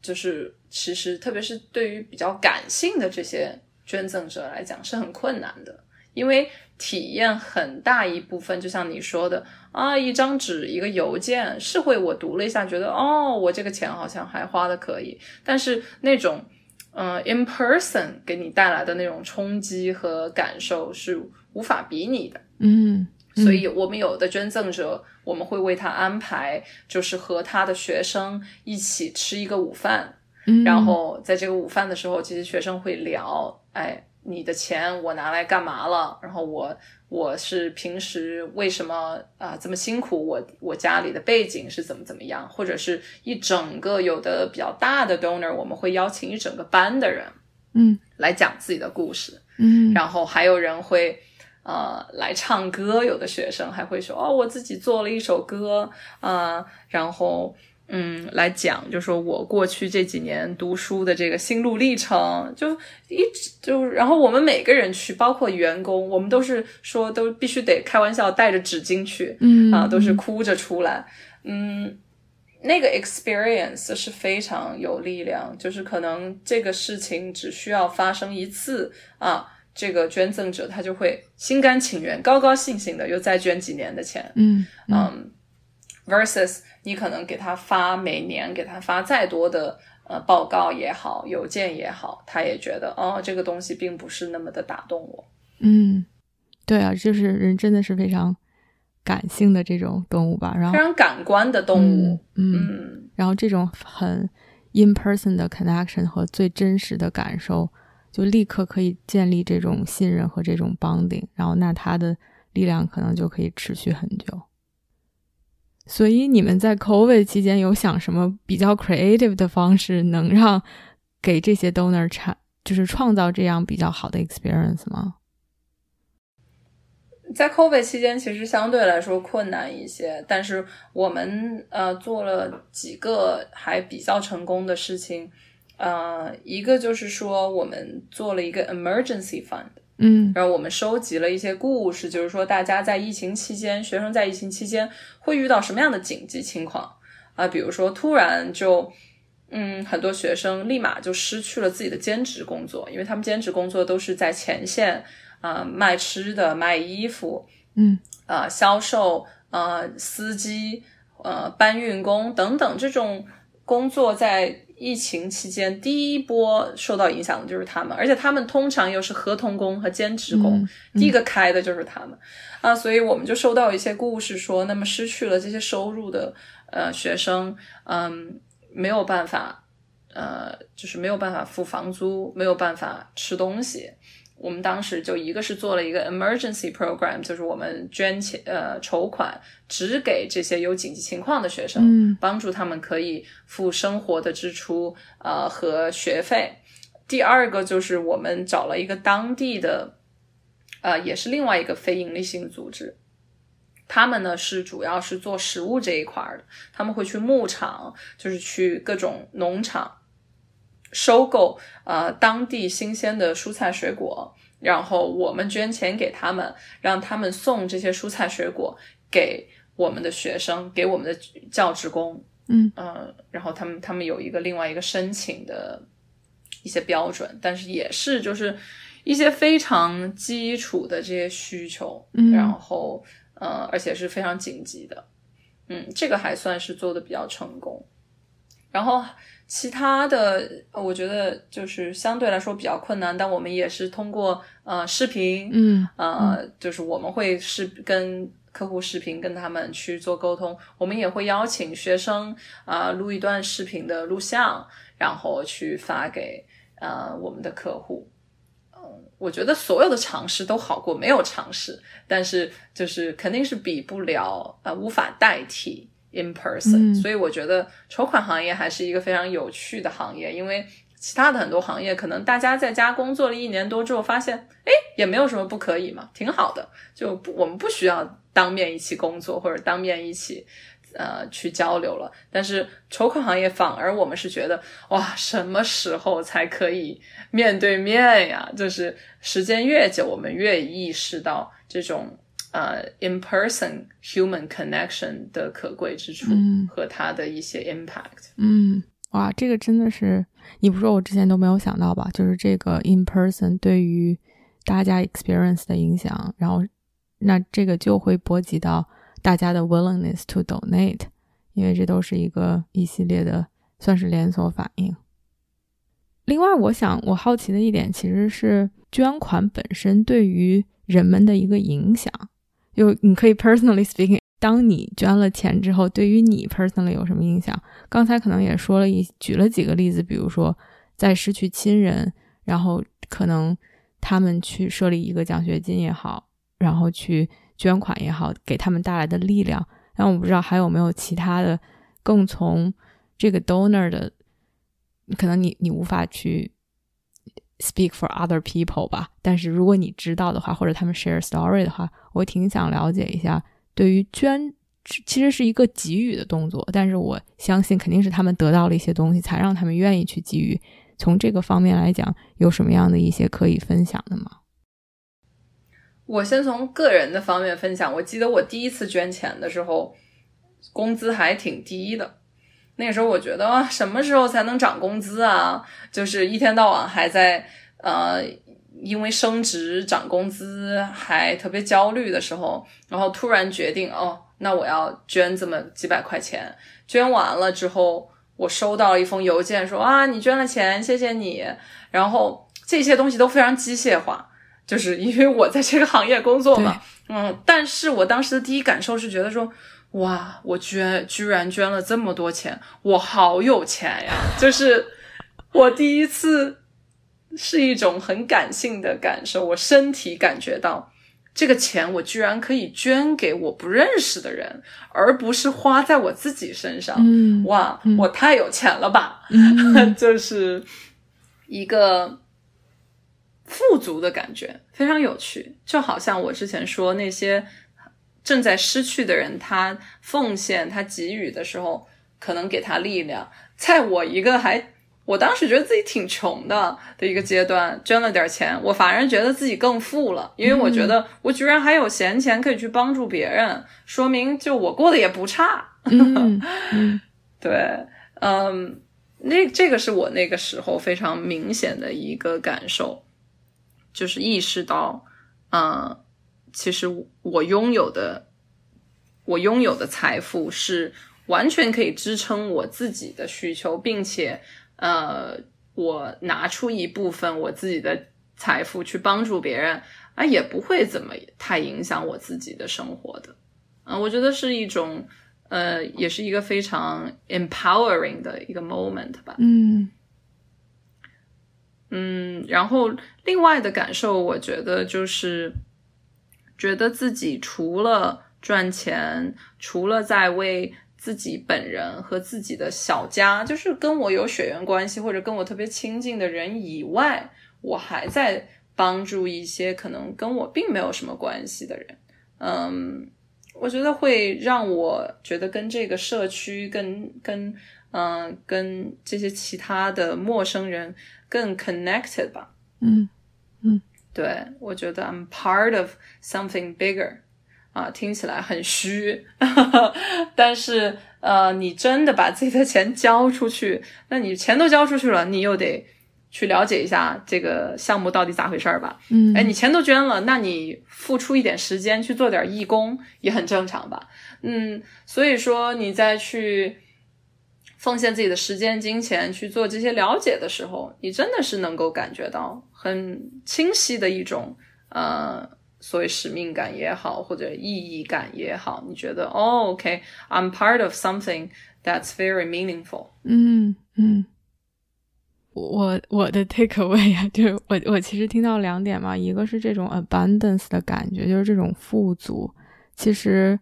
就是其实特别是对于比较感性的这些捐赠者来讲是很困难的，因为。体验很大一部分，就像你说的啊，一张纸，一个邮件，是会我读了一下，觉得哦，我这个钱好像还花的可以。但是那种，嗯，in person 给你带来的那种冲击和感受是无法比拟的。嗯，所以我们有的捐赠者，我们会为他安排，就是和他的学生一起吃一个午饭。嗯，然后在这个午饭的时候，其实学生会聊，哎。你的钱我拿来干嘛了？然后我我是平时为什么啊这么辛苦？我我家里的背景是怎么怎么样？或者是一整个有的比较大的 donor，我们会邀请一整个班的人，嗯，来讲自己的故事，嗯，然后还有人会呃来唱歌，有的学生还会说哦，我自己做了一首歌啊，然后。嗯，来讲，就说我过去这几年读书的这个心路历程，就一直就，然后我们每个人去，包括员工，我们都是说都必须得开玩笑带着纸巾去，嗯啊，都是哭着出来，嗯，那个 experience 是非常有力量，就是可能这个事情只需要发生一次啊，这个捐赠者他就会心甘情愿、高高兴兴的又再捐几年的钱，嗯。嗯，versus。你可能给他发每年给他发再多的呃报告也好，邮件也好，他也觉得哦，这个东西并不是那么的打动我。嗯，对啊，就是人真的是非常感性的这种动物吧，然后非常感官的动物。嗯，然后这种很 in person 的 connection 和最真实的感受，就立刻可以建立这种信任和这种 bonding。然后那他的力量可能就可以持续很久。所以你们在 COVID 期间有想什么比较 creative 的方式，能让给这些 donor 产就是创造这样比较好的 experience 吗？在 COVID 期间，其实相对来说困难一些，但是我们呃做了几个还比较成功的事情。呃，一个就是说，我们做了一个 emergency fund，嗯，然后我们收集了一些故事，就是说大家在疫情期间，学生在疫情期间会遇到什么样的紧急情况啊？比如说突然就，嗯，很多学生立马就失去了自己的兼职工作，因为他们兼职工作都是在前线啊，卖吃的、卖衣服，嗯，啊，销售，呃，司机，呃，搬运工等等这种工作在。疫情期间，第一波受到影响的就是他们，而且他们通常又是合同工和兼职工，第一个开的就是他们啊，所以我们就收到一些故事说，那么失去了这些收入的呃学生，嗯，没有办法，呃，就是没有办法付房租，没有办法吃东西。我们当时就一个是做了一个 emergency program，就是我们捐钱呃筹款，只给这些有紧急情况的学生，嗯帮助他们可以付生活的支出呃和学费。第二个就是我们找了一个当地的，呃也是另外一个非营利性组织，他们呢是主要是做食物这一块的，他们会去牧场，就是去各种农场。收购呃当地新鲜的蔬菜水果，然后我们捐钱给他们，让他们送这些蔬菜水果给我们的学生，给我们的教职工，嗯。呃，然后他们他们有一个另外一个申请的一些标准，但是也是就是一些非常基础的这些需求，嗯，然后呃而且是非常紧急的，嗯，这个还算是做的比较成功，然后。其他的，我觉得就是相对来说比较困难，但我们也是通过呃视频，嗯，呃，就是我们会是跟客户视频跟他们去做沟通，我们也会邀请学生啊录一段视频的录像，然后去发给呃我们的客户。嗯，我觉得所有的尝试都好过没有尝试，但是就是肯定是比不了，呃，无法代替。In person，所以我觉得筹款行业还是一个非常有趣的行业，因为其他的很多行业可能大家在家工作了一年多之后，发现哎也没有什么不可以嘛，挺好的，就我们不需要当面一起工作或者当面一起呃去交流了。但是筹款行业反而我们是觉得哇，什么时候才可以面对面呀？就是时间越久，我们越意识到这种。呃，in person human connection 的可贵之处和它的一些 impact。嗯，哇，这个真的是你不说我之前都没有想到吧？就是这个 in person 对于大家 experience 的影响，然后那这个就会波及到大家的 willingness to donate，因为这都是一个一系列的算是连锁反应。另外，我想我好奇的一点其实是捐款本身对于人们的一个影响。就你可以 personally speaking，当你捐了钱之后，对于你 personally 有什么影响？刚才可能也说了一举了几个例子，比如说在失去亲人，然后可能他们去设立一个奖学金也好，然后去捐款也好，给他们带来的力量。但我不知道还有没有其他的，更从这个 donor 的，可能你你无法去。Speak for other people 吧，但是如果你知道的话，或者他们 share story 的话，我挺想了解一下。对于捐，其实是一个给予的动作，但是我相信肯定是他们得到了一些东西，才让他们愿意去给予。从这个方面来讲，有什么样的一些可以分享的吗？我先从个人的方面分享。我记得我第一次捐钱的时候，工资还挺低的。那个时候我觉得啊，什么时候才能涨工资啊？就是一天到晚还在呃，因为升职涨工资还特别焦虑的时候，然后突然决定哦，那我要捐这么几百块钱。捐完了之后，我收到了一封邮件，说啊，你捐了钱，谢谢你。然后这些东西都非常机械化，就是因为我在这个行业工作嘛，嗯。但是我当时的第一感受是觉得说。哇！我捐居然捐了这么多钱，我好有钱呀！就是我第一次是一种很感性的感受，我身体感觉到这个钱我居然可以捐给我不认识的人，而不是花在我自己身上。嗯，哇，我太有钱了吧！就是一个富足的感觉，非常有趣。就好像我之前说那些正在失去的人，他奉献、他给予的时候，可能给他力量。在我一个还。我当时觉得自己挺穷的的一个阶段，捐了点钱，我反而觉得自己更富了，因为我觉得我居然还有闲钱可以去帮助别人，说明就我过得也不差。对，嗯，那这个是我那个时候非常明显的一个感受，就是意识到，嗯，其实我拥有的，我拥有的财富是完全可以支撑我自己的需求，并且。呃，我拿出一部分我自己的财富去帮助别人，啊，也不会怎么太影响我自己的生活的。嗯，我觉得是一种，呃，也是一个非常 empowering 的一个 moment 吧。嗯嗯，然后另外的感受，我觉得就是觉得自己除了赚钱，除了在为。自己本人和自己的小家，就是跟我有血缘关系或者跟我特别亲近的人以外，我还在帮助一些可能跟我并没有什么关系的人。嗯，我觉得会让我觉得跟这个社区、跟跟嗯跟这些其他的陌生人更 connected 吧。嗯，对我觉得 I'm part of something bigger。啊，听起来很虚，但是呃，你真的把自己的钱交出去，那你钱都交出去了，你又得去了解一下这个项目到底咋回事儿吧？嗯，哎，你钱都捐了，那你付出一点时间去做点义工也很正常吧？嗯，所以说你再去奉献自己的时间、金钱去做这些了解的时候，你真的是能够感觉到很清晰的一种呃。所谓使命感也好，或者意义感也好，你觉得哦，OK，I'm part of something that's very meaningful。嗯嗯，我我的 take away 啊，就是我我其实听到两点嘛，一个是这种 abundance 的感觉，就是这种富足，其实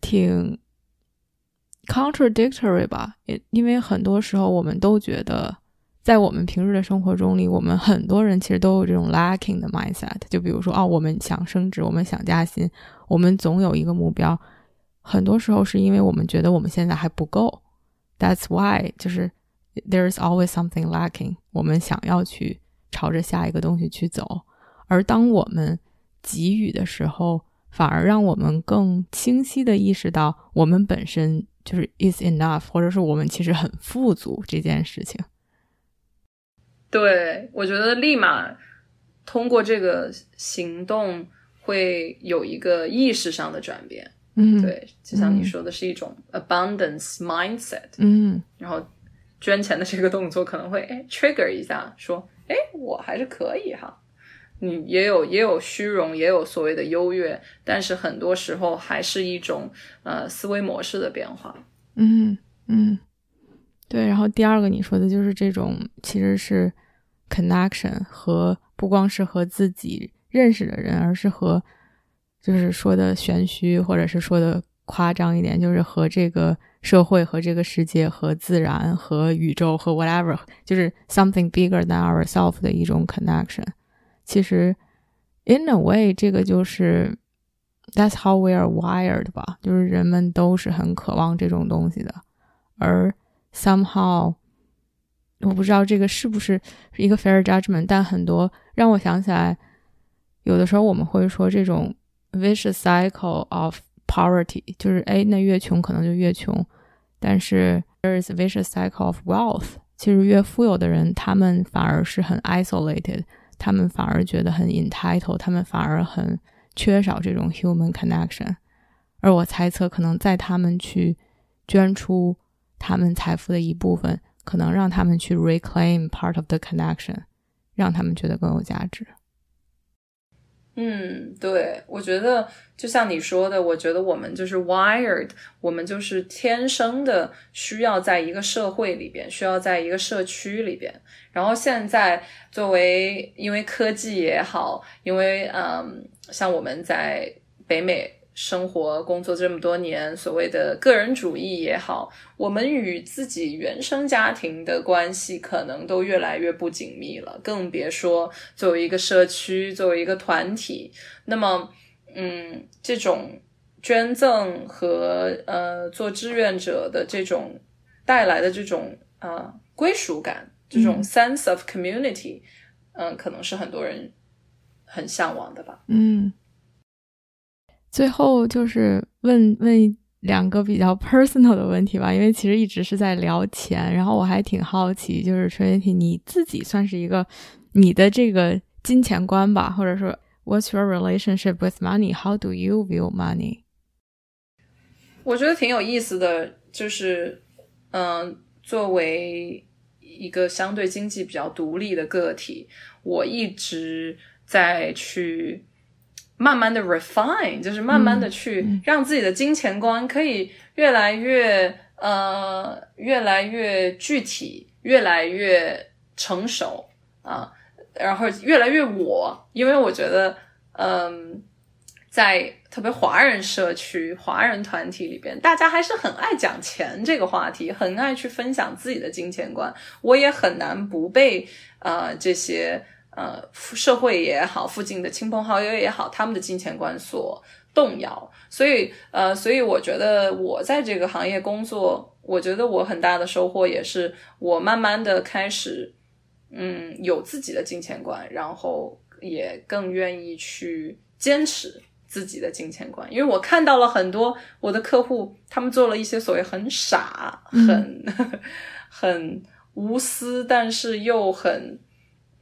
挺 contradictory 吧，也因为很多时候我们都觉得。在我们平日的生活中里，我们很多人其实都有这种 lacking 的 mindset。就比如说，哦，我们想升职，我们想加薪，我们总有一个目标。很多时候是因为我们觉得我们现在还不够。That's why，就是 there's always something lacking。我们想要去朝着下一个东西去走。而当我们给予的时候，反而让我们更清晰的意识到，我们本身就是 is enough，或者是我们其实很富足这件事情。对，我觉得立马通过这个行动会有一个意识上的转变。嗯，对，就像你说的是一种 abundance mindset。嗯，然后捐钱的这个动作可能会哎 trigger 一下，说哎我还是可以哈。你也有也有虚荣，也有所谓的优越，但是很多时候还是一种呃思维模式的变化。嗯嗯。对，然后第二个你说的就是这种，其实是 connection 和不光是和自己认识的人，而是和就是说的玄虚，或者是说的夸张一点，就是和这个社会、和这个世界、和自然、和宇宙、和 whatever，就是 something bigger than ourselves 的一种 connection。其实 in a way，这个就是 that's how we are wired 吧，就是人们都是很渴望这种东西的，而 somehow，我不知道这个是不是一个 fair judgment，但很多让我想起来，有的时候我们会说这种 vicious cycle of poverty，就是哎，那越穷可能就越穷，但是 there is a vicious cycle of wealth，其实越富有的人，他们反而是很 isolated，他们反而觉得很 entitled，他们反而很缺少这种 human connection，而我猜测，可能在他们去捐出。他们财富的一部分，可能让他们去 reclaim part of the connection，让他们觉得更有价值。嗯，对，我觉得就像你说的，我觉得我们就是 wired，我们就是天生的需要在一个社会里边，需要在一个社区里边。然后现在作为因为科技也好，因为嗯，像我们在北美。生活工作这么多年，所谓的个人主义也好，我们与自己原生家庭的关系可能都越来越不紧密了，更别说作为一个社区，作为一个团体。那么，嗯，这种捐赠和呃做志愿者的这种带来的这种呃归属感，这种 sense of community，嗯，可能是很多人很向往的吧。嗯。最后就是问问两个比较 personal 的问题吧，因为其实一直是在聊钱，然后我还挺好奇，就是 Trinity 你自己算是一个你的这个金钱观吧，或者说 What's your relationship with money? How do you view money? 我觉得挺有意思的，就是嗯，作为一个相对经济比较独立的个体，我一直在去。慢慢的 refine，就是慢慢的去让自己的金钱观可以越来越呃越来越具体，越来越成熟啊，然后越来越我，因为我觉得嗯，在特别华人社区、华人团体里边，大家还是很爱讲钱这个话题，很爱去分享自己的金钱观，我也很难不被呃这些。呃，社会也好，附近的亲朋好友也好，他们的金钱观所动摇，所以呃，所以我觉得我在这个行业工作，我觉得我很大的收获也是我慢慢的开始，嗯，有自己的金钱观，然后也更愿意去坚持自己的金钱观，因为我看到了很多我的客户，他们做了一些所谓很傻、很 很无私，但是又很。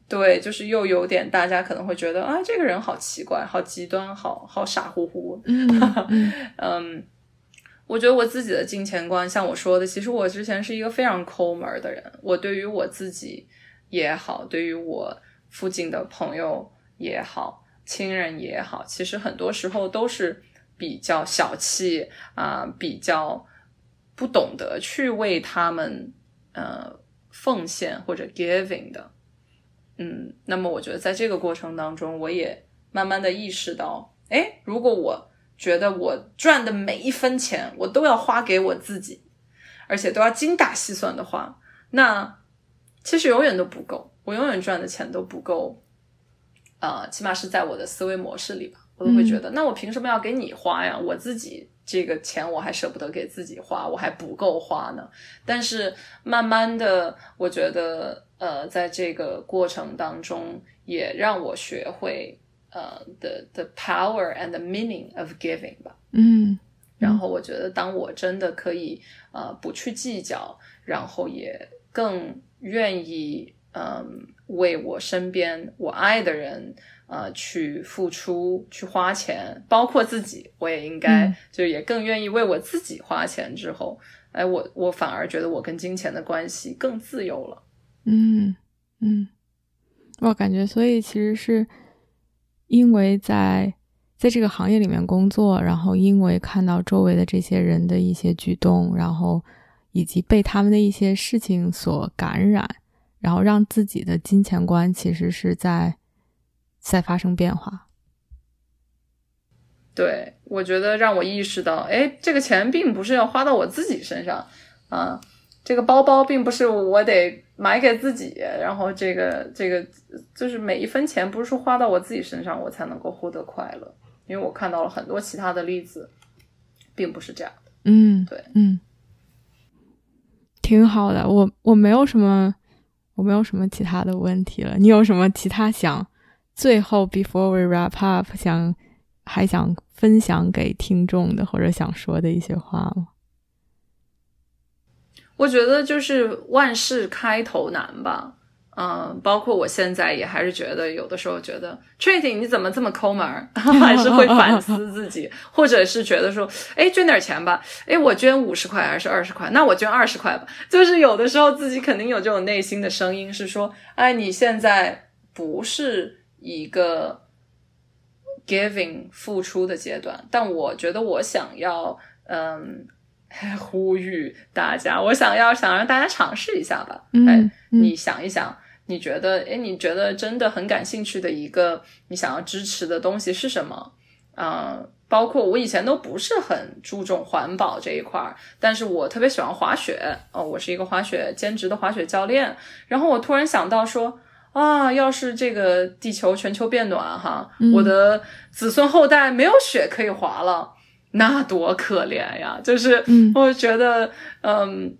对，就是又有点，大家可能会觉得啊，这个人好奇怪，好极端，好好傻乎乎。嗯，我觉得我自己的金钱观，像我说的，其实我之前是一个非常抠门的人。我对于我自己也好，对于我附近的朋友也好，亲人也好，其实很多时候都是比较小气啊，比较不懂得去为他们呃奉献或者 giving 的。嗯，那么我觉得在这个过程当中，我也慢慢的意识到，哎，如果我觉得我赚的每一分钱我都要花给我自己，而且都要精打细算的话，那其实永远都不够，我永远赚的钱都不够，啊，起码是在我的思维模式里吧，我都会觉得，那我凭什么要给你花呀？我自己这个钱我还舍不得给自己花，我还不够花呢。但是慢慢的，我觉得。呃，在这个过程当中，也让我学会呃的 the power and the meaning of giving 吧。嗯，然后我觉得，当我真的可以呃不去计较，然后也更愿意嗯为我身边我爱的人呃去付出、去花钱，包括自己，我也应该就也更愿意为我自己花钱之后，哎，我我反而觉得我跟金钱的关系更自由了。嗯嗯，我感觉，所以其实是因为在在这个行业里面工作，然后因为看到周围的这些人的一些举动，然后以及被他们的一些事情所感染，然后让自己的金钱观其实是在在发生变化。对，我觉得让我意识到，哎，这个钱并不是要花到我自己身上啊。这个包包并不是我得买给自己，然后这个这个就是每一分钱不是说花到我自己身上我才能够获得快乐，因为我看到了很多其他的例子，并不是这样的。嗯，对，嗯，挺好的。我我没有什么，我没有什么其他的问题了。你有什么其他想最后 before we wrap up 想还想分享给听众的或者想说的一些话吗？我觉得就是万事开头难吧，嗯，包括我现在也还是觉得有的时候觉得，trading 你怎么这么抠门儿，还是会反思自己，或者是觉得说，哎，捐点钱吧，哎，我捐五十块还是二十块，那我捐二十块吧，就是有的时候自己肯定有这种内心的声音，是说，哎，你现在不是一个 giving 付出的阶段，但我觉得我想要嗯 呼吁大家，我想要想让大家尝试一下吧。嗯，你想一想，你觉得哎，你觉得真的很感兴趣的一个你想要支持的东西是什么？嗯。包括我以前都不是很注重环保这一块儿，但是我特别喜欢滑雪哦，我是一个滑雪兼职的滑雪教练。然后我突然想到说啊，要是这个地球全球变暖哈，我的子孙后代没有雪可以滑了，那多可怜呀！就是我觉得嗯。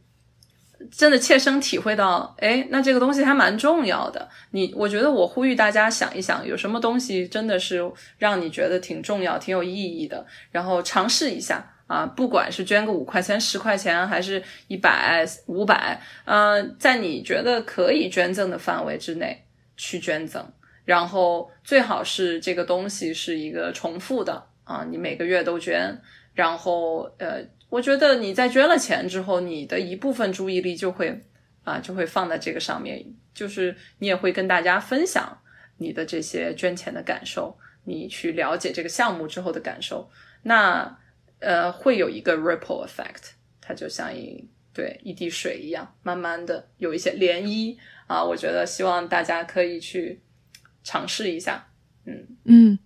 真的切身体会到，哎，那这个东西还蛮重要的。你，我觉得我呼吁大家想一想，有什么东西真的是让你觉得挺重要、挺有意义的，然后尝试一下啊。不管是捐个五块钱、十块钱，还是一百、五百，嗯，在你觉得可以捐赠的范围之内去捐赠，然后最好是这个东西是一个重复的啊，你每个月都捐，然后呃。我觉得你在捐了钱之后，你的一部分注意力就会啊，就会放在这个上面，就是你也会跟大家分享你的这些捐钱的感受，你去了解这个项目之后的感受，那呃会有一个 ripple effect，它就像一对一滴水一样，慢慢的有一些涟漪啊。我觉得希望大家可以去尝试一下，嗯嗯，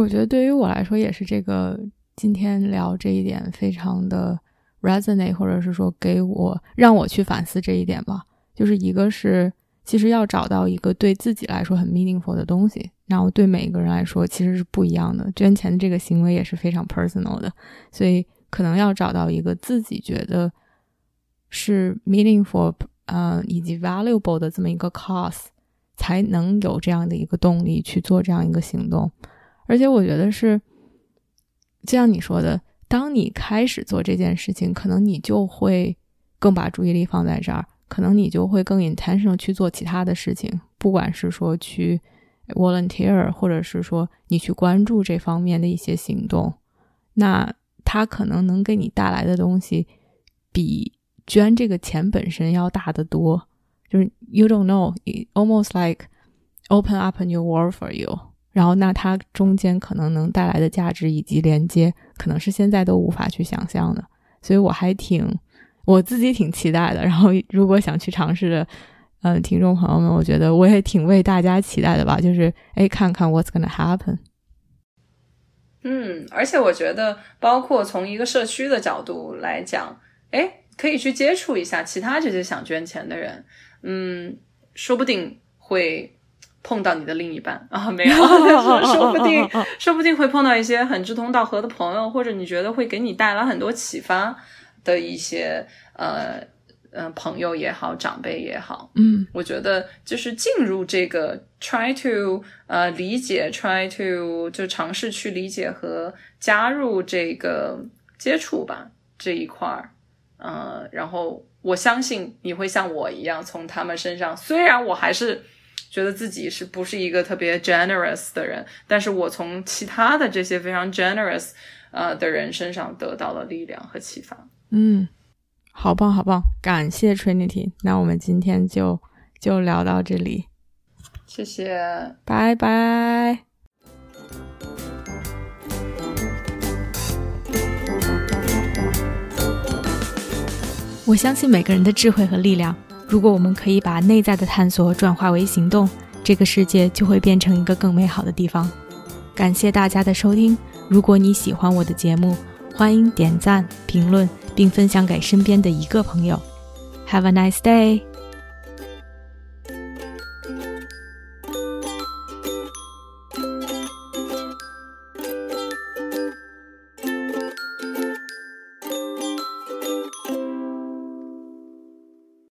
我觉得对于我来说也是这个。今天聊这一点非常的 resonate，或者是说给我让我去反思这一点吧。就是一个是，其实要找到一个对自己来说很 meaningful 的东西，然后对每一个人来说其实是不一样的。捐钱这个行为也是非常 personal 的，所以可能要找到一个自己觉得是 meaningful，呃，以及 valuable 的这么一个 cause，才能有这样的一个动力去做这样一个行动。而且我觉得是。就像你说的，当你开始做这件事情，可能你就会更把注意力放在这儿，可能你就会更 intentional 去做其他的事情，不管是说去 volunteer，或者是说你去关注这方面的一些行动，那它可能能给你带来的东西，比捐这个钱本身要大得多。就是 you don't know，almost like open up a new world for you。然后，那它中间可能能带来的价值以及连接，可能是现在都无法去想象的。所以我还挺我自己挺期待的。然后，如果想去尝试的，嗯，听众朋友们，我觉得我也挺为大家期待的吧。就是哎，看看 what's gonna happen。嗯，而且我觉得，包括从一个社区的角度来讲，哎，可以去接触一下其他这些想捐钱的人。嗯，说不定会。碰到你的另一半。啊，没有，说不定，说不定会碰到一些很志同道合的朋友，或者你觉得会给你带来很多启发的一些呃呃朋友也好，长辈也好，嗯，我觉得就是进入这个 try to 呃理解，try to 就尝试去理解和加入这个接触吧这一块儿，呃，然后我相信你会像我一样，从他们身上，虽然我还是。觉得自己是不是一个特别 generous 的人？但是我从其他的这些非常 generous 呃的人身上得到了力量和启发。嗯，好棒，好棒！感谢 Trinity。那我们今天就就聊到这里，谢谢，拜拜。我相信每个人的智慧和力量。如果我们可以把内在的探索转化为行动，这个世界就会变成一个更美好的地方。感谢大家的收听。如果你喜欢我的节目，欢迎点赞、评论并分享给身边的一个朋友。Have a nice day.